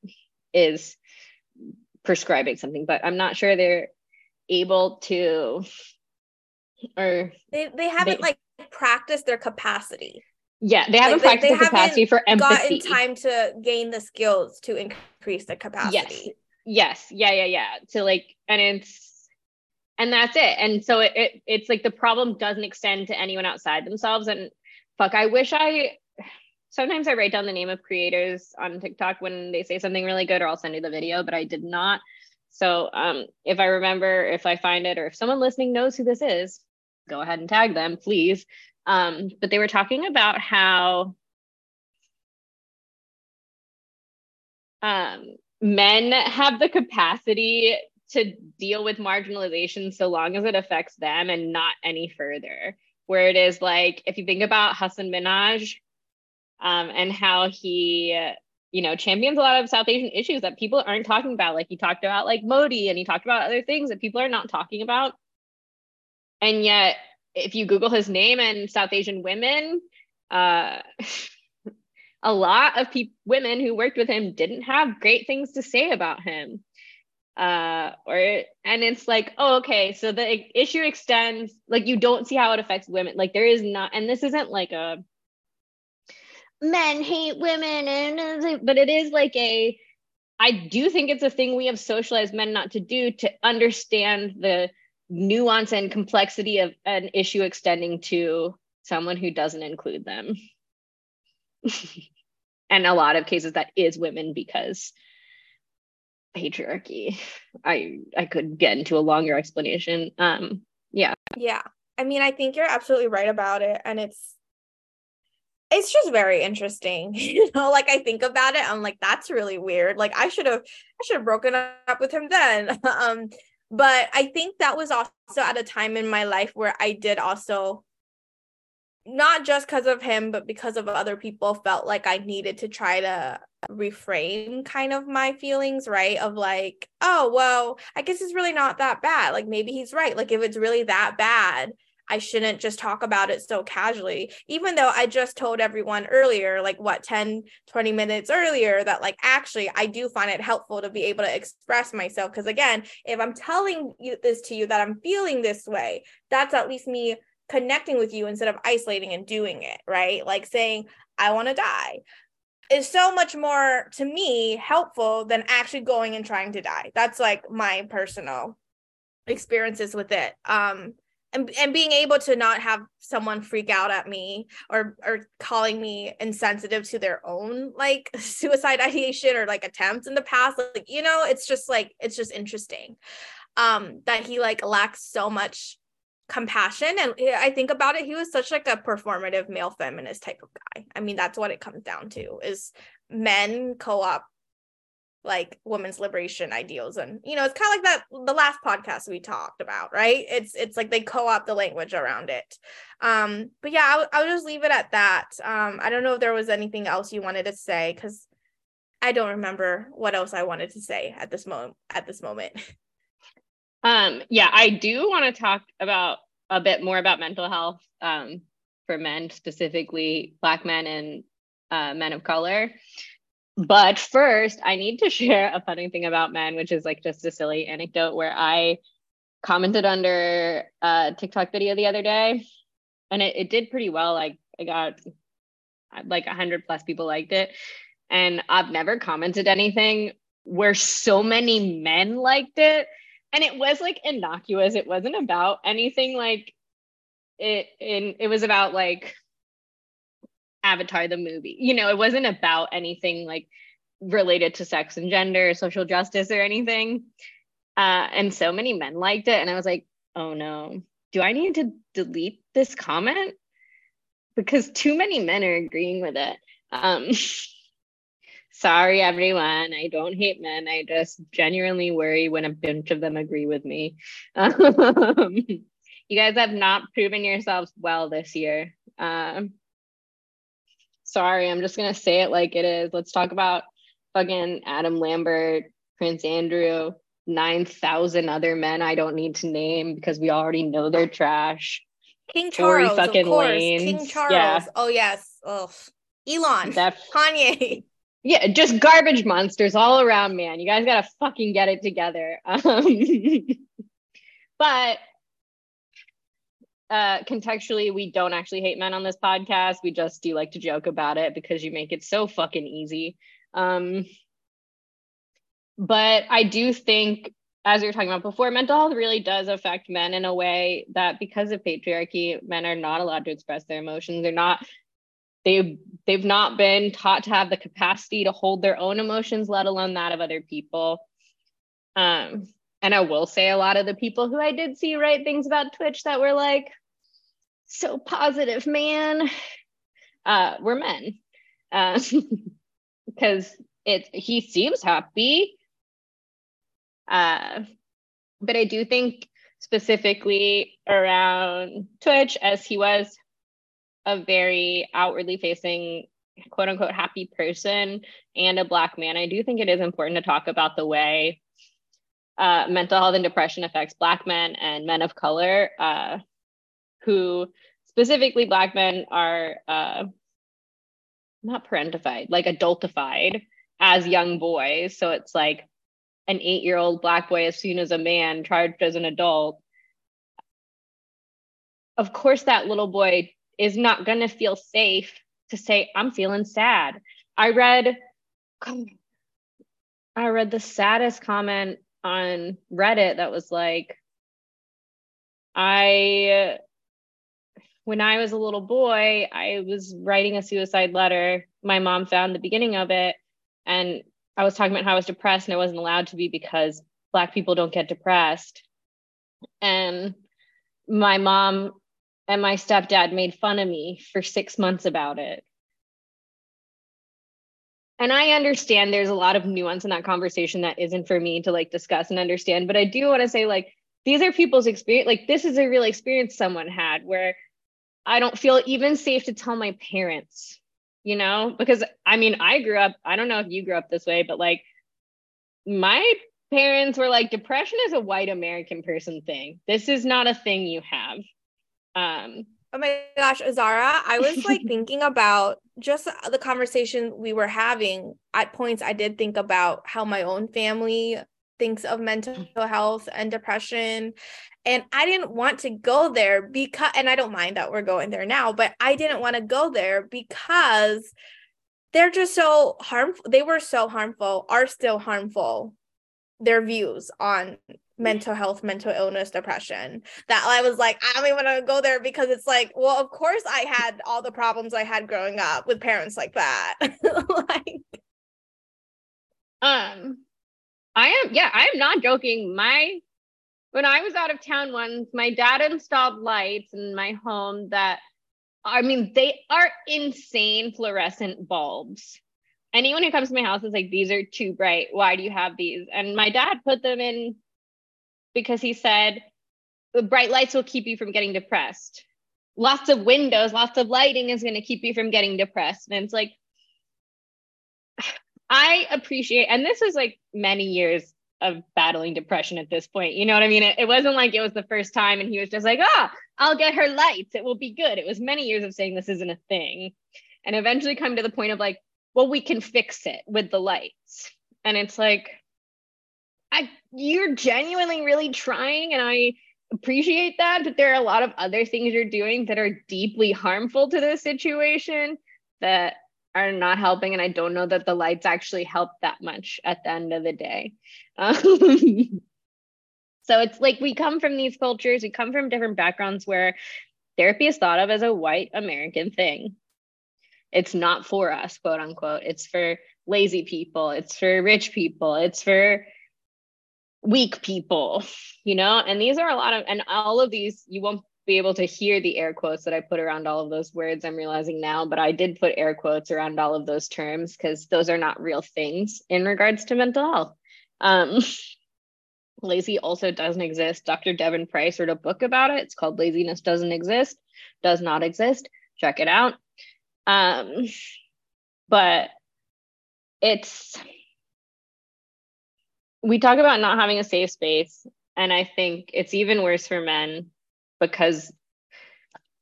is prescribing something but i'm not sure they're able to or they, they haven't they, like practiced their capacity. Yeah they haven't like, practiced they, they capacity for empathy. gotten time to gain the skills to increase the capacity. Yes. Yes. Yeah yeah yeah. To like and it's and that's it. And so it, it it's like the problem doesn't extend to anyone outside themselves and fuck, I wish I sometimes I write down the name of creators on TikTok when they say something really good, or I'll send you the video, but I did not. So um, if I remember, if I find it, or if someone listening knows who this is, go ahead and tag them, please. Um, but they were talking about how um, men have the capacity to deal with marginalization so long as it affects them and not any further. Where it is like, if you think about Hasan Minhaj um, and how he, you know, champions a lot of South Asian issues that people aren't talking about. Like he talked about like Modi and he talked about other things that people are not talking about. And yet, if you Google his name and South Asian women, uh, a lot of pe- women who worked with him didn't have great things to say about him. Uh, or and it's like, oh, okay, so the issue extends. Like you don't see how it affects women. Like there is not, and this isn't like a men hate women, and but it is like a. I do think it's a thing we have socialized men not to do to understand the nuance and complexity of an issue extending to someone who doesn't include them. and a lot of cases that is women because patriarchy. I I could get into a longer explanation. Um yeah. Yeah. I mean, I think you're absolutely right about it and it's it's just very interesting. you know, like I think about it, I'm like that's really weird. Like I should have I should have broken up with him then. um but I think that was also at a time in my life where I did also not just because of him, but because of other people, felt like I needed to try to reframe kind of my feelings, right? Of like, oh, well, I guess it's really not that bad. Like maybe he's right. Like if it's really that bad, I shouldn't just talk about it so casually, even though I just told everyone earlier, like what, 10, 20 minutes earlier, that like actually I do find it helpful to be able to express myself. Because again, if I'm telling you this to you that I'm feeling this way, that's at least me connecting with you instead of isolating and doing it, right? Like saying, I want to die is so much more to me helpful than actually going and trying to die. That's like my personal experiences with it. Um and, and being able to not have someone freak out at me or or calling me insensitive to their own like suicide ideation or like attempts in the past like you know it's just like it's just interesting um that he like lacks so much compassion and i think about it he was such like a performative male feminist type of guy. I mean that's what it comes down to is men co-op like women's liberation ideals and you know it's kind of like that the last podcast we talked about right? It's it's like they co-op the language around it. Um but yeah I'll, I'll just leave it at that. Um i don't know if there was anything else you wanted to say because i don't remember what else i wanted to say at this moment at this moment Um, yeah, I do want to talk about a bit more about mental health um, for men, specifically Black men and uh, men of color. But first, I need to share a funny thing about men, which is like just a silly anecdote where I commented under a TikTok video the other day, and it, it did pretty well. Like I got like a hundred plus people liked it, and I've never commented anything where so many men liked it and it was like innocuous. It wasn't about anything like it in it was about like avatar the movie. You know it wasn't about anything like related to sex and gender social justice or anything. Uh, and so many men liked it. And i was like oh no. Do i need to delete this comment? Because too many men are agreeing with it. Um sorry everyone. I don't hate men. I just genuinely worry when a bunch of them agree with me. Um, you guys have not proven yourselves well this year. Um, sorry i'm just gonna say it like it is. Let's talk about fucking adam lambert prince andrew 9000 other men i don't need to name because we already know they're trash. King charles of course. Lanes. king charles yeah. oh yes. Oh elon. Def- kanye yeah, just garbage monsters all around, man. You guys gotta fucking get it together. Um, but uh, contextually, we don't actually hate men on this podcast. We just do like to joke about it because you make it so fucking easy. Um, but I do think, as we were talking about before, mental health really does affect men in a way that because of patriarchy, men are not allowed to express their emotions. They're not they've they've not been taught to have the capacity to hold their own emotions, let alone that of other people. Um, and I will say a lot of the people who I did see write things about Twitch that were like so positive, man, uh, were men. because uh, it he seems happy. Uh, but I do think specifically around Twitch, as he was a very outwardly facing quote unquote happy person and a black man, I do think it is important to talk about the way uh, mental health and depression affects Black men and men of color, uh, who specifically Black men are uh, not parentified, like adultified as young boys. So it's like an eight year old Black boy as soon as a man charged as an adult. Of course, that little boy is not going to feel safe to say, I'm feeling sad. I read, I read the saddest comment on Reddit that was like, I, when I was a little boy, I was writing a suicide letter. My mom found the beginning of it. And I was talking about how I was depressed and I wasn't allowed to be because Black people don't get depressed. And my mom and my stepdad made fun of me for six months about it and I understand there's a lot of nuance in that conversation that isn't for me to like discuss and understand. But I do want to say, like, these are people's experience. Like, this is a real experience someone had where I don't feel even safe to tell my parents, you know, because I mean, I grew up, I don't know if you grew up this way, but like, my parents were like, depression is a white American person thing. This is not a thing you have. Um, Oh my gosh, Azara, I was like thinking about just the conversation we were having. At points, I did think about how my own family thinks of mental health and depression. And I didn't want to go there because, and I don't mind that we're going there now, but I didn't want to go there because they're just so harmful. They were so harmful, are still harmful, their views on mental health, mental illness, depression. That I was like, I don't even want to go there because it's like, well, of course I had all the problems I had growing up with parents like that. like um I am yeah, I am not joking. My when I was out of town once, my dad installed lights in my home that I mean, they are insane fluorescent bulbs. Anyone who comes to my house is like, these are too bright. Why do you have these? And my dad put them in because he said the bright lights will keep you from getting depressed. Lots of windows, lots of lighting is going to keep you from getting depressed. And it's like, I appreciate, and this was like many years of battling depression at this point. You know what I mean? It, it wasn't like it was the first time and he was just like, ah, oh, I'll get her lights. It will be good. It was many years of saying this isn't a thing. And eventually come to the point of like, well, we can fix it with the lights. And it's like, I you're genuinely really trying and I appreciate that, but there are a lot of other things you're doing that are deeply harmful to this situation that are not helping and I don't know that the lights actually help that much at the end of the day. Um, so it's like we come from these cultures, we come from different backgrounds where therapy is thought of as a white American thing. It's not for us, quote unquote. It's for lazy people, it's for rich people, it's for weak people, you know? And these are a lot of, and all of these, you won't be able to hear the air quotes that I put around all of those words, I'm realizing now, but I did put air quotes around all of those terms because those are not real things in regards to mental health. Um, lazy also doesn't exist. Dr. Devon Price wrote a book about it. It's called Laziness Doesn't Exist, Does Not Exist. Check it out. Um, but it's we talk about not having a safe space and i think it's even worse for men because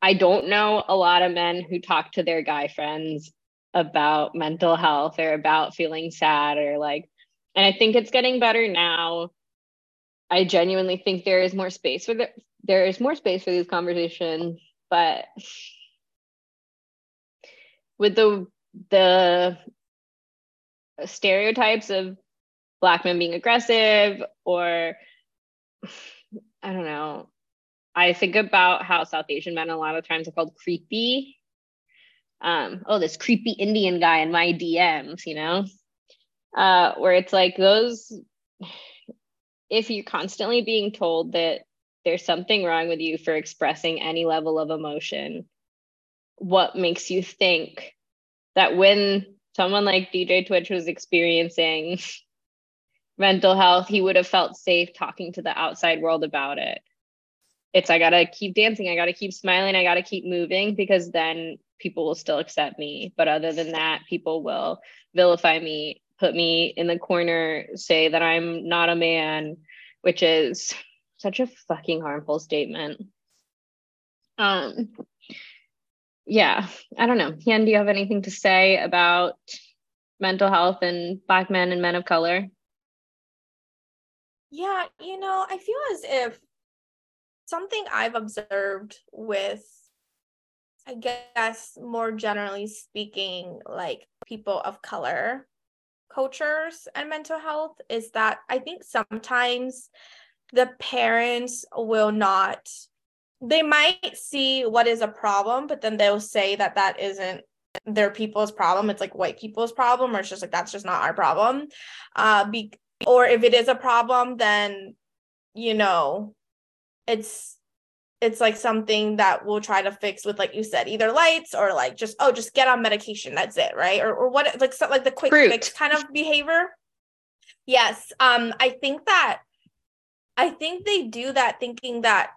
i don't know a lot of men who talk to their guy friends about mental health or about feeling sad or like and i think it's getting better now. I genuinely think there is more space for the, there is more space for these conversations but with the the stereotypes of black men being aggressive or I don't know. I think about how South Asian men a lot of times are called creepy. um, oh, this creepy Indian guy in my DMs, you know, uh, where it's like those, if you're constantly being told that there's something wrong with you for expressing any level of emotion, what makes you think that when someone like DJ Twitch was experiencing mental health, he would have felt safe talking to the outside world about it? It's I gotta keep dancing, I gotta keep smiling, I gotta keep moving because then people will still accept me. But other than that, people will vilify me, put me in the corner, say that I'm not a man, which is such a fucking harmful statement. Um, yeah, I don't know. Hien, do you have anything to say about mental health and Black men and men of color? Yeah, you know, I feel as if something I've observed with I guess more generally speaking, like people of color cultures and mental health is that I think sometimes the parents will not they might see what is a problem but then they'll say that that isn't their people's problem. It's like white people's problem or it's just like that's just not our problem. Uh be or if it is a problem then you know it's it's like something that we'll try to fix with like you said either lights or like just oh just get on medication that's it right? Or, or what like so, like the quick Fruit. fix kind of behavior. Yes um i think that i think they do that thinking that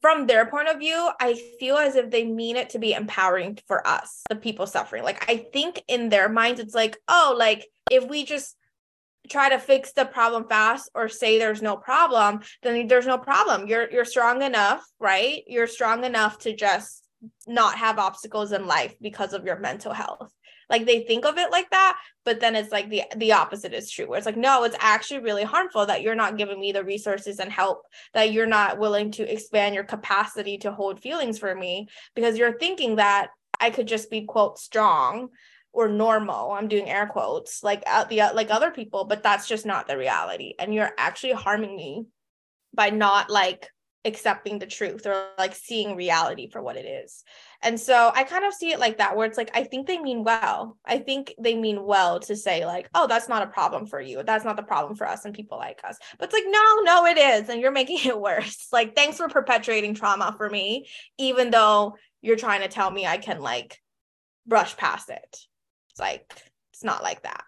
from their point of view i feel as if they mean it to be empowering for us the people suffering. Like i think in their minds it's like oh like if we just try to fix the problem fast or say there's no problem then there's no problem. You're you're strong enough right? You're strong enough to just not have obstacles in life because of your mental health. Like they think of it like that but then it's like the the opposite is true where it's like no it's actually really harmful that you're not giving me the resources and help that you're not willing to expand your capacity to hold feelings for me because you're thinking that i could just be quote strong or normal i'm doing air quotes like uh, the uh, like other people but that's just not the reality. And you're actually harming me by not like accepting the truth or like seeing reality for what it is. And so i kind of see it like that where it's like i think they mean well. I think they mean well to say like oh that's not a problem for you. That's not the problem for us and people like us. But it's like no no it is and you're making it worse. Like thanks for perpetuating trauma for me even though you're trying to tell me i can like brush past it it's like it's not like that.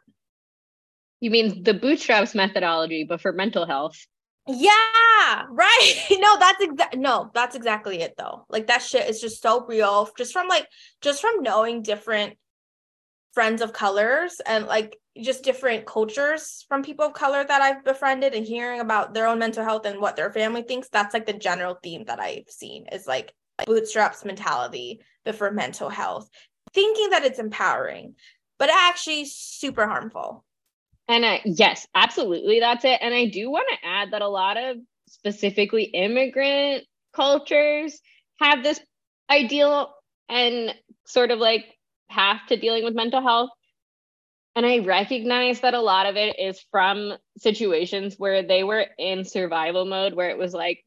You mean the bootstraps methodology, but for mental health? Yeah, right. no, that's exact. No, that's exactly it though. Like that shit is just so real. Just from like, just from knowing different friends of colors and like just different cultures from people of color that I've befriended and hearing about their own mental health and what their family thinks. That's like the general theme that I've seen is like bootstraps mentality, but for mental health, thinking that it's empowering, but actually super harmful. And I, yes, absolutely, that's it. And I do want to add that a lot of specifically immigrant cultures have this ideal and sort of like path to dealing with mental health. And I recognize that a lot of it is from situations where they were in survival mode, where it was like,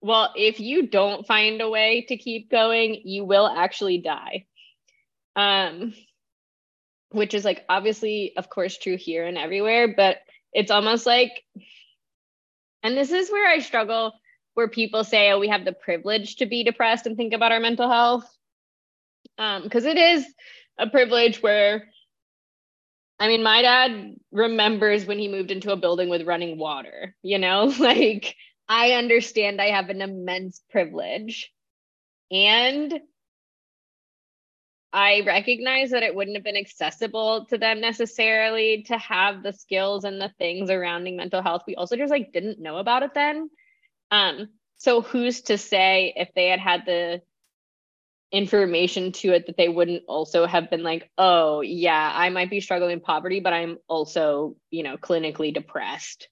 well, if you don't find a way to keep going, you will actually die. Um, which is like obviously, of course, true here and everywhere, but it's almost like, and this is where I struggle, where people say, oh, we have the privilege to be depressed and think about our mental health. Because um, it is a privilege where, I mean, my dad remembers when he moved into a building with running water, you know, like I understand I have an immense privilege. And I recognize that it wouldn't have been accessible to them necessarily to have the skills and the things surrounding mental health. We also just like didn't know about it then. Um, so who's to say if they had had the information to it that they wouldn't also have been like, oh yeah, I might be struggling in poverty, but I'm also, you know, clinically depressed.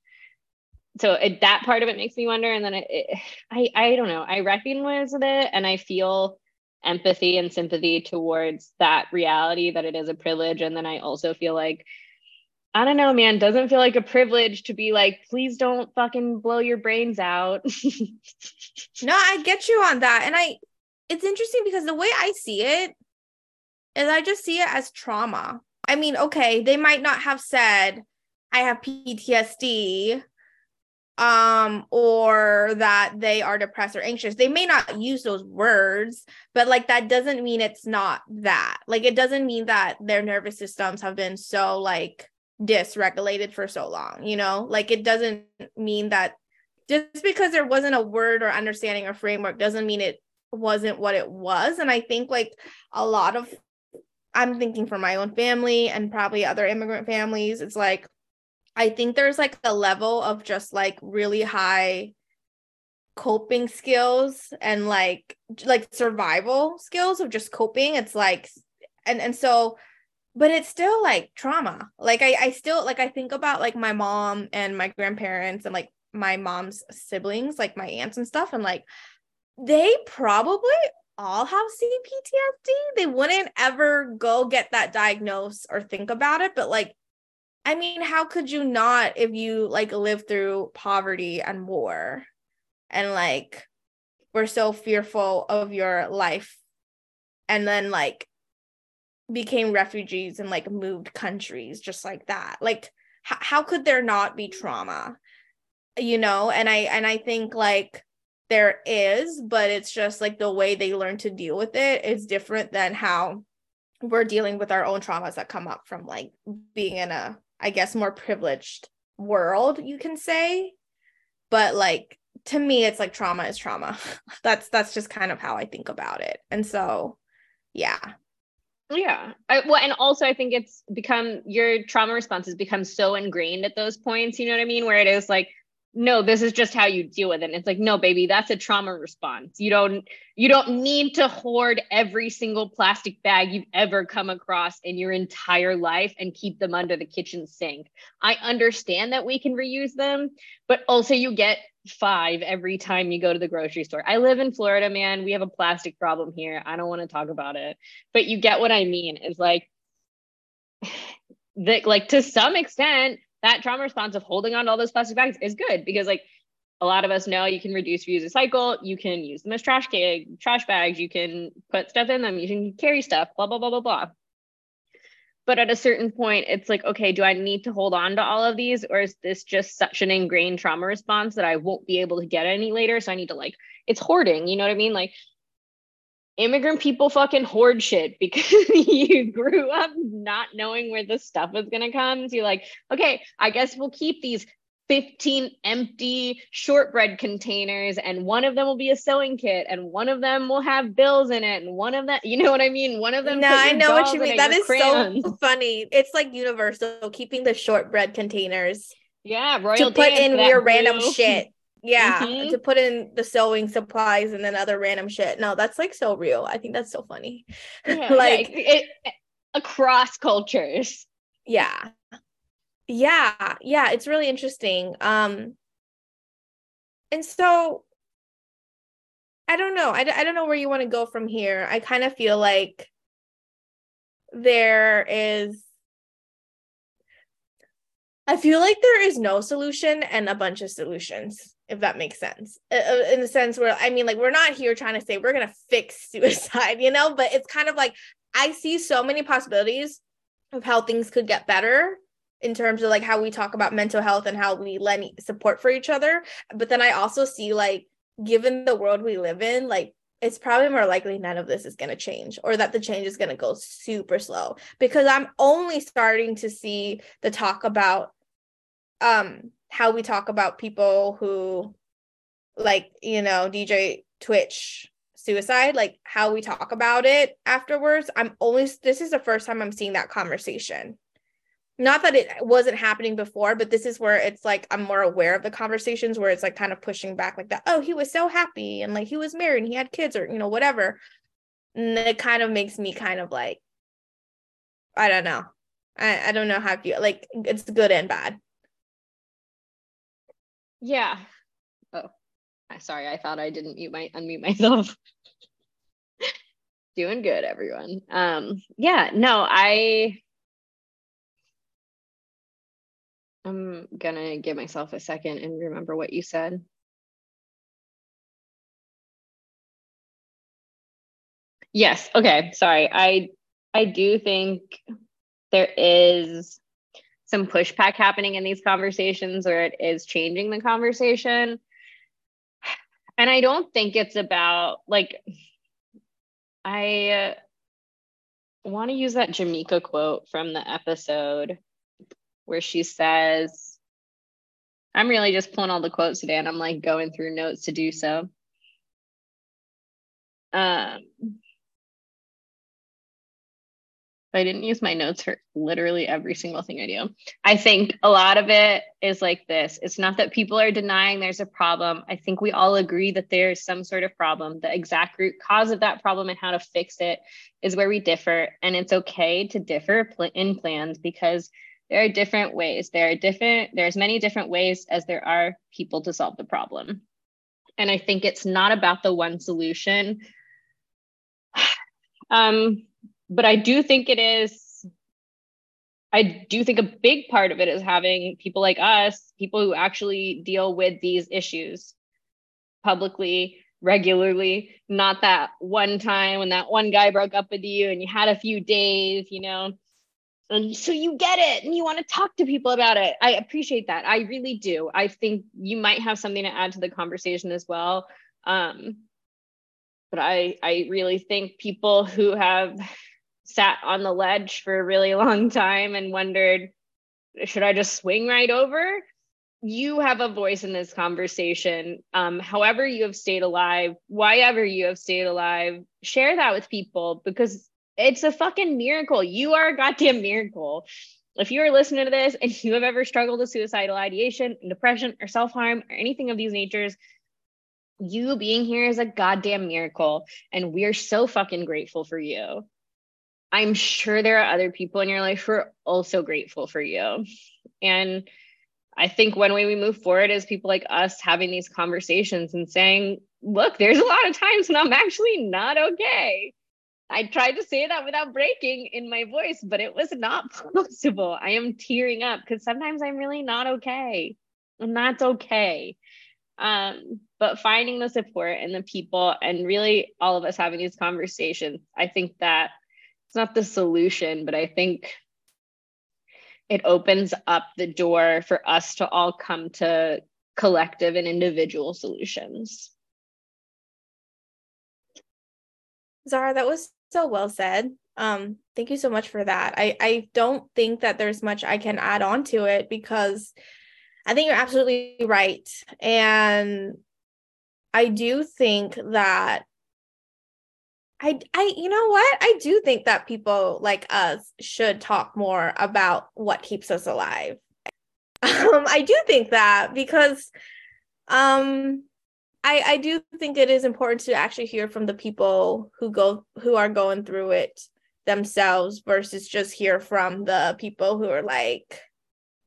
So it, that part of it makes me wonder. And then it, it, I, I don't know. I recognize it, and I feel empathy and sympathy towards that reality that it is a privilege. And then I also feel like, I don't know, man, doesn't feel like a privilege to be like, please don't fucking blow your brains out. no, I get you on that. And I, it's interesting because the way I see it, is I just see it as trauma. I mean, okay, they might not have said I have PTSD um or that they are depressed or anxious. They may not use those words but like that doesn't mean it's not that. Like it doesn't mean that their nervous systems have been so like dysregulated for so long you know? Like it doesn't mean that just because there wasn't a word or understanding or framework doesn't mean it wasn't what it was. And i think like a lot of i'm thinking for my own family and probably other immigrant families it's like I think there's like a level of just like really high coping skills and like like survival skills of just coping. It's like and and so but it's still like trauma. Like I I still like I think about like my mom and my grandparents and like my mom's siblings, like my aunts and stuff and like they probably all have CPTSD. They wouldn't ever go get that diagnosed or think about it, but like I mean, how could you not if you like live through poverty and war and like were so fearful of your life and then like became refugees and like moved countries just like that? Like h- how could there not be trauma? You know, and I and I think like there is, but it's just like the way they learn to deal with it is different than how we're dealing with our own traumas that come up from like being in a I guess, more privileged world, you can say. But like to me, it's like trauma is trauma. that's that's just kind of how I think about it. And so, yeah. Yeah. I, well, and also I think it's become your trauma responses become so ingrained at those points. You know what I mean? Where it is like, no this is just how you deal with it. And it's like no baby that's a trauma response. You don't you don't need to hoard every single plastic bag you've ever come across in your entire life and keep them under the kitchen sink. I understand that we can reuse them but also you get five every time you go to the grocery store. I live in florida man. We have a plastic problem here. I don't want to talk about it. But you get what i mean. Is like that like to some extent that trauma response of holding on to all those plastic bags is good because like a lot of us know you can reduce reuse cycle you can use them as trash bag, trash bags. You can put stuff in them. You can carry stuff blah blah blah blah blah. But at a certain point it's like okay do i need to hold on to all of these or is this just such an ingrained trauma response that i won't be able to get any later? So i need to like it's hoarding you know what i mean? Like immigrant people fucking hoard shit because you grew up not knowing where the stuff was going to come. So you're like, okay, I guess we'll keep these 15 empty shortbread containers and one of them will be a sewing kit and one of them will have bills in it and one of them you know what i mean? One of them no i know what you mean. that is crayons. so funny. It's like universal keeping the shortbread containers yeah royal to put in your random shit yeah, mm-hmm. to put in the sewing supplies and then other random shit. No, that's like so real. I think that's so funny. Yeah, like yeah, it, it, across cultures. Yeah. Yeah, yeah, it's really interesting. Um and so I don't know. I, I don't know where you want to go from here. I kind of feel like there is I feel like there is no solution and a bunch of solutions if that makes sense. Uh, uh, in the sense where i mean like we're not here trying to say we're going to fix suicide you know but it's kind of like i see so many possibilities of how things could get better in terms of like how we talk about mental health and how we lend support for each other. But then i also see like given the world we live in like it's probably more likely none of this is going to change or that the change is going to go super slow because i'm only starting to see the talk about um how we talk about people who like you know dj twitch suicide like how we talk about it afterwards. I'm only this is the first time i'm seeing that conversation. Not that it wasn't happening before but this is where it's like i'm more aware of the conversations where it's like kind of pushing back like that oh he was so happy and like he was married and he had kids or you know whatever. And it kind of makes me kind of like i don't know. I, I don't know how you like it's good and bad yeah. Oh, sorry. I thought I didn't mute my unmute myself. Doing good, everyone. Um, yeah, no, I I'm gonna give myself a second and remember what you said. Yes. Okay. Sorry. I I do think there is some pushback happening in these conversations or it is changing the conversation. And I don't think it's about like, I uh, want to use that Jamaica quote from the episode where she says, I'm really just pulling all the quotes today and I'm like going through notes to do so. Um, I didn't use my notes for literally every single thing I do. I think a lot of it is like this. It's not that people are denying there's a problem. I think we all agree that there's some sort of problem. The exact root cause of that problem and how to fix it is where we differ. And it's okay to differ in plans because there are different ways. There are different, there's many different ways as there are people to solve the problem. And I think it's not about the one solution. Um, but I do think it is, I do think a big part of it is having people like us, people who actually deal with these issues publicly, regularly, not that one time when that one guy broke up with you and you had a few days, you know. And so you get it and you want to talk to people about it. I appreciate that. I really do. I think you might have something to add to the conversation as well. Um, but I, I really think people who have sat on the ledge for a really long time and wondered, should I just swing right over? You have a voice in this conversation. Um, however, you have stayed alive, why ever you have stayed alive, share that with people because it's a fucking miracle. You are a goddamn miracle. If you are listening to this and you have ever struggled with suicidal ideation, depression, or self harm, or anything of these natures, you being here is a goddamn miracle. And we're so fucking grateful for you. I'm sure there are other people in your life who are also grateful for you. And I think one way we move forward is people like us having these conversations and saying, look, there's a lot of times when I'm actually not okay. I tried to say that without breaking in my voice, but it was not possible. I am tearing up because sometimes I'm really not okay. And that's okay. Um, but finding the support and the people and really all of us having these conversations, I think that it's not the solution, but I think it opens up the door for us to all come to collective and individual solutions. Zara, that was so well said. Um, thank you so much for that. I, I don't think that there's much I can add on to it because I think you're absolutely right. And I do think that I, I, you know what? I do think that people like us should talk more about what keeps us alive. Um, I do think that because, um, I, I do think it is important to actually hear from the people who go who are going through it themselves versus just hear from the people who are like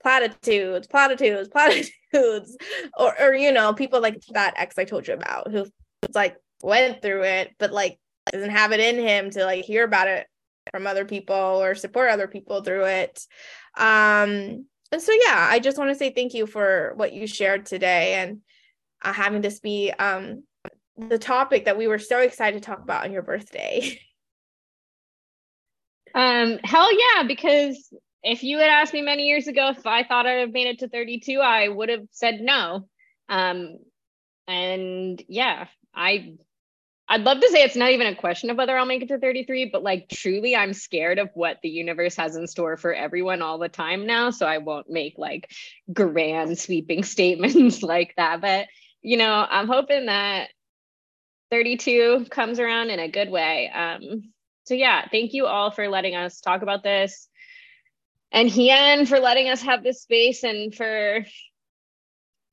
platitudes, platitudes, platitudes, or or you know people like that ex I told you about who like went through it, but like doesn't have it in him to like hear about it from other people or support other people through it. Um, and so yeah, I just want to say thank you for what you shared today and uh, having this be um the topic that we were so excited to talk about on your birthday. Um, hell yeah, because if you had asked me many years ago if I thought I'd have made it to 32, I would have said no. Um, and yeah, I I'd love to say it's not even a question of whether I'll make it to 33, but like truly, I'm scared of what the universe has in store for everyone all the time now. So I won't make like grand sweeping statements like that. But, you know, I'm hoping that 32 comes around in a good way. Um, so yeah, thank you all for letting us talk about this. And Hien for letting us have this space and for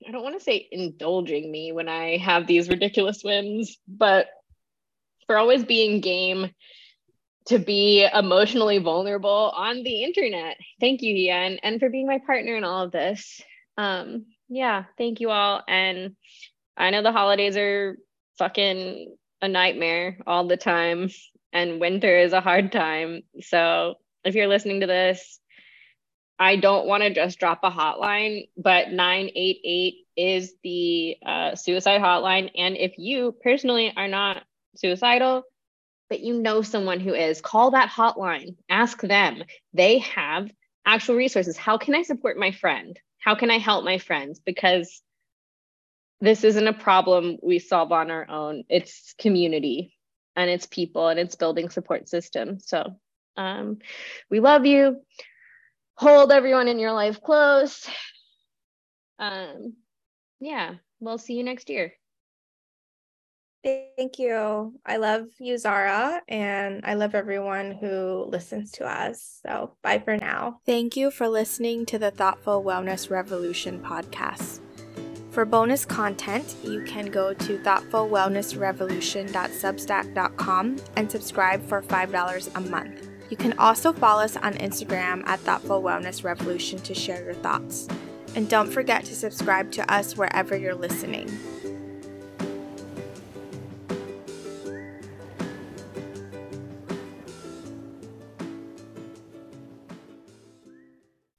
I don't want to say indulging me when I have these ridiculous whims, but for always being game to be emotionally vulnerable on the internet. Thank you, Hien, and for being my partner in all of this. Um, yeah, thank you all. And I know the holidays are fucking a nightmare all the time, and winter is a hard time. So if you're listening to this, I don't want to just drop a hotline, but 988 is the uh, suicide hotline. And if you personally are not suicidal, but you know someone who is, call that hotline, ask them. They have actual resources. How can I support my friend? How can I help my friends? Because this isn't a problem we solve on our own. It's community and it's people and it's building support systems. So um, we love you. Hold everyone in your life close. Um, yeah, we'll see you next year. Thank you. I love you, Zara, and I love everyone who listens to us. So, bye for now. Thank you for listening to the Thoughtful Wellness Revolution podcast. For bonus content, you can go to thoughtfulwellnessrevolution.substack.com and subscribe for $5 a month. You can also follow us on Instagram at Thoughtful Wellness Revolution to share your thoughts. And don't forget to subscribe to us wherever you're listening.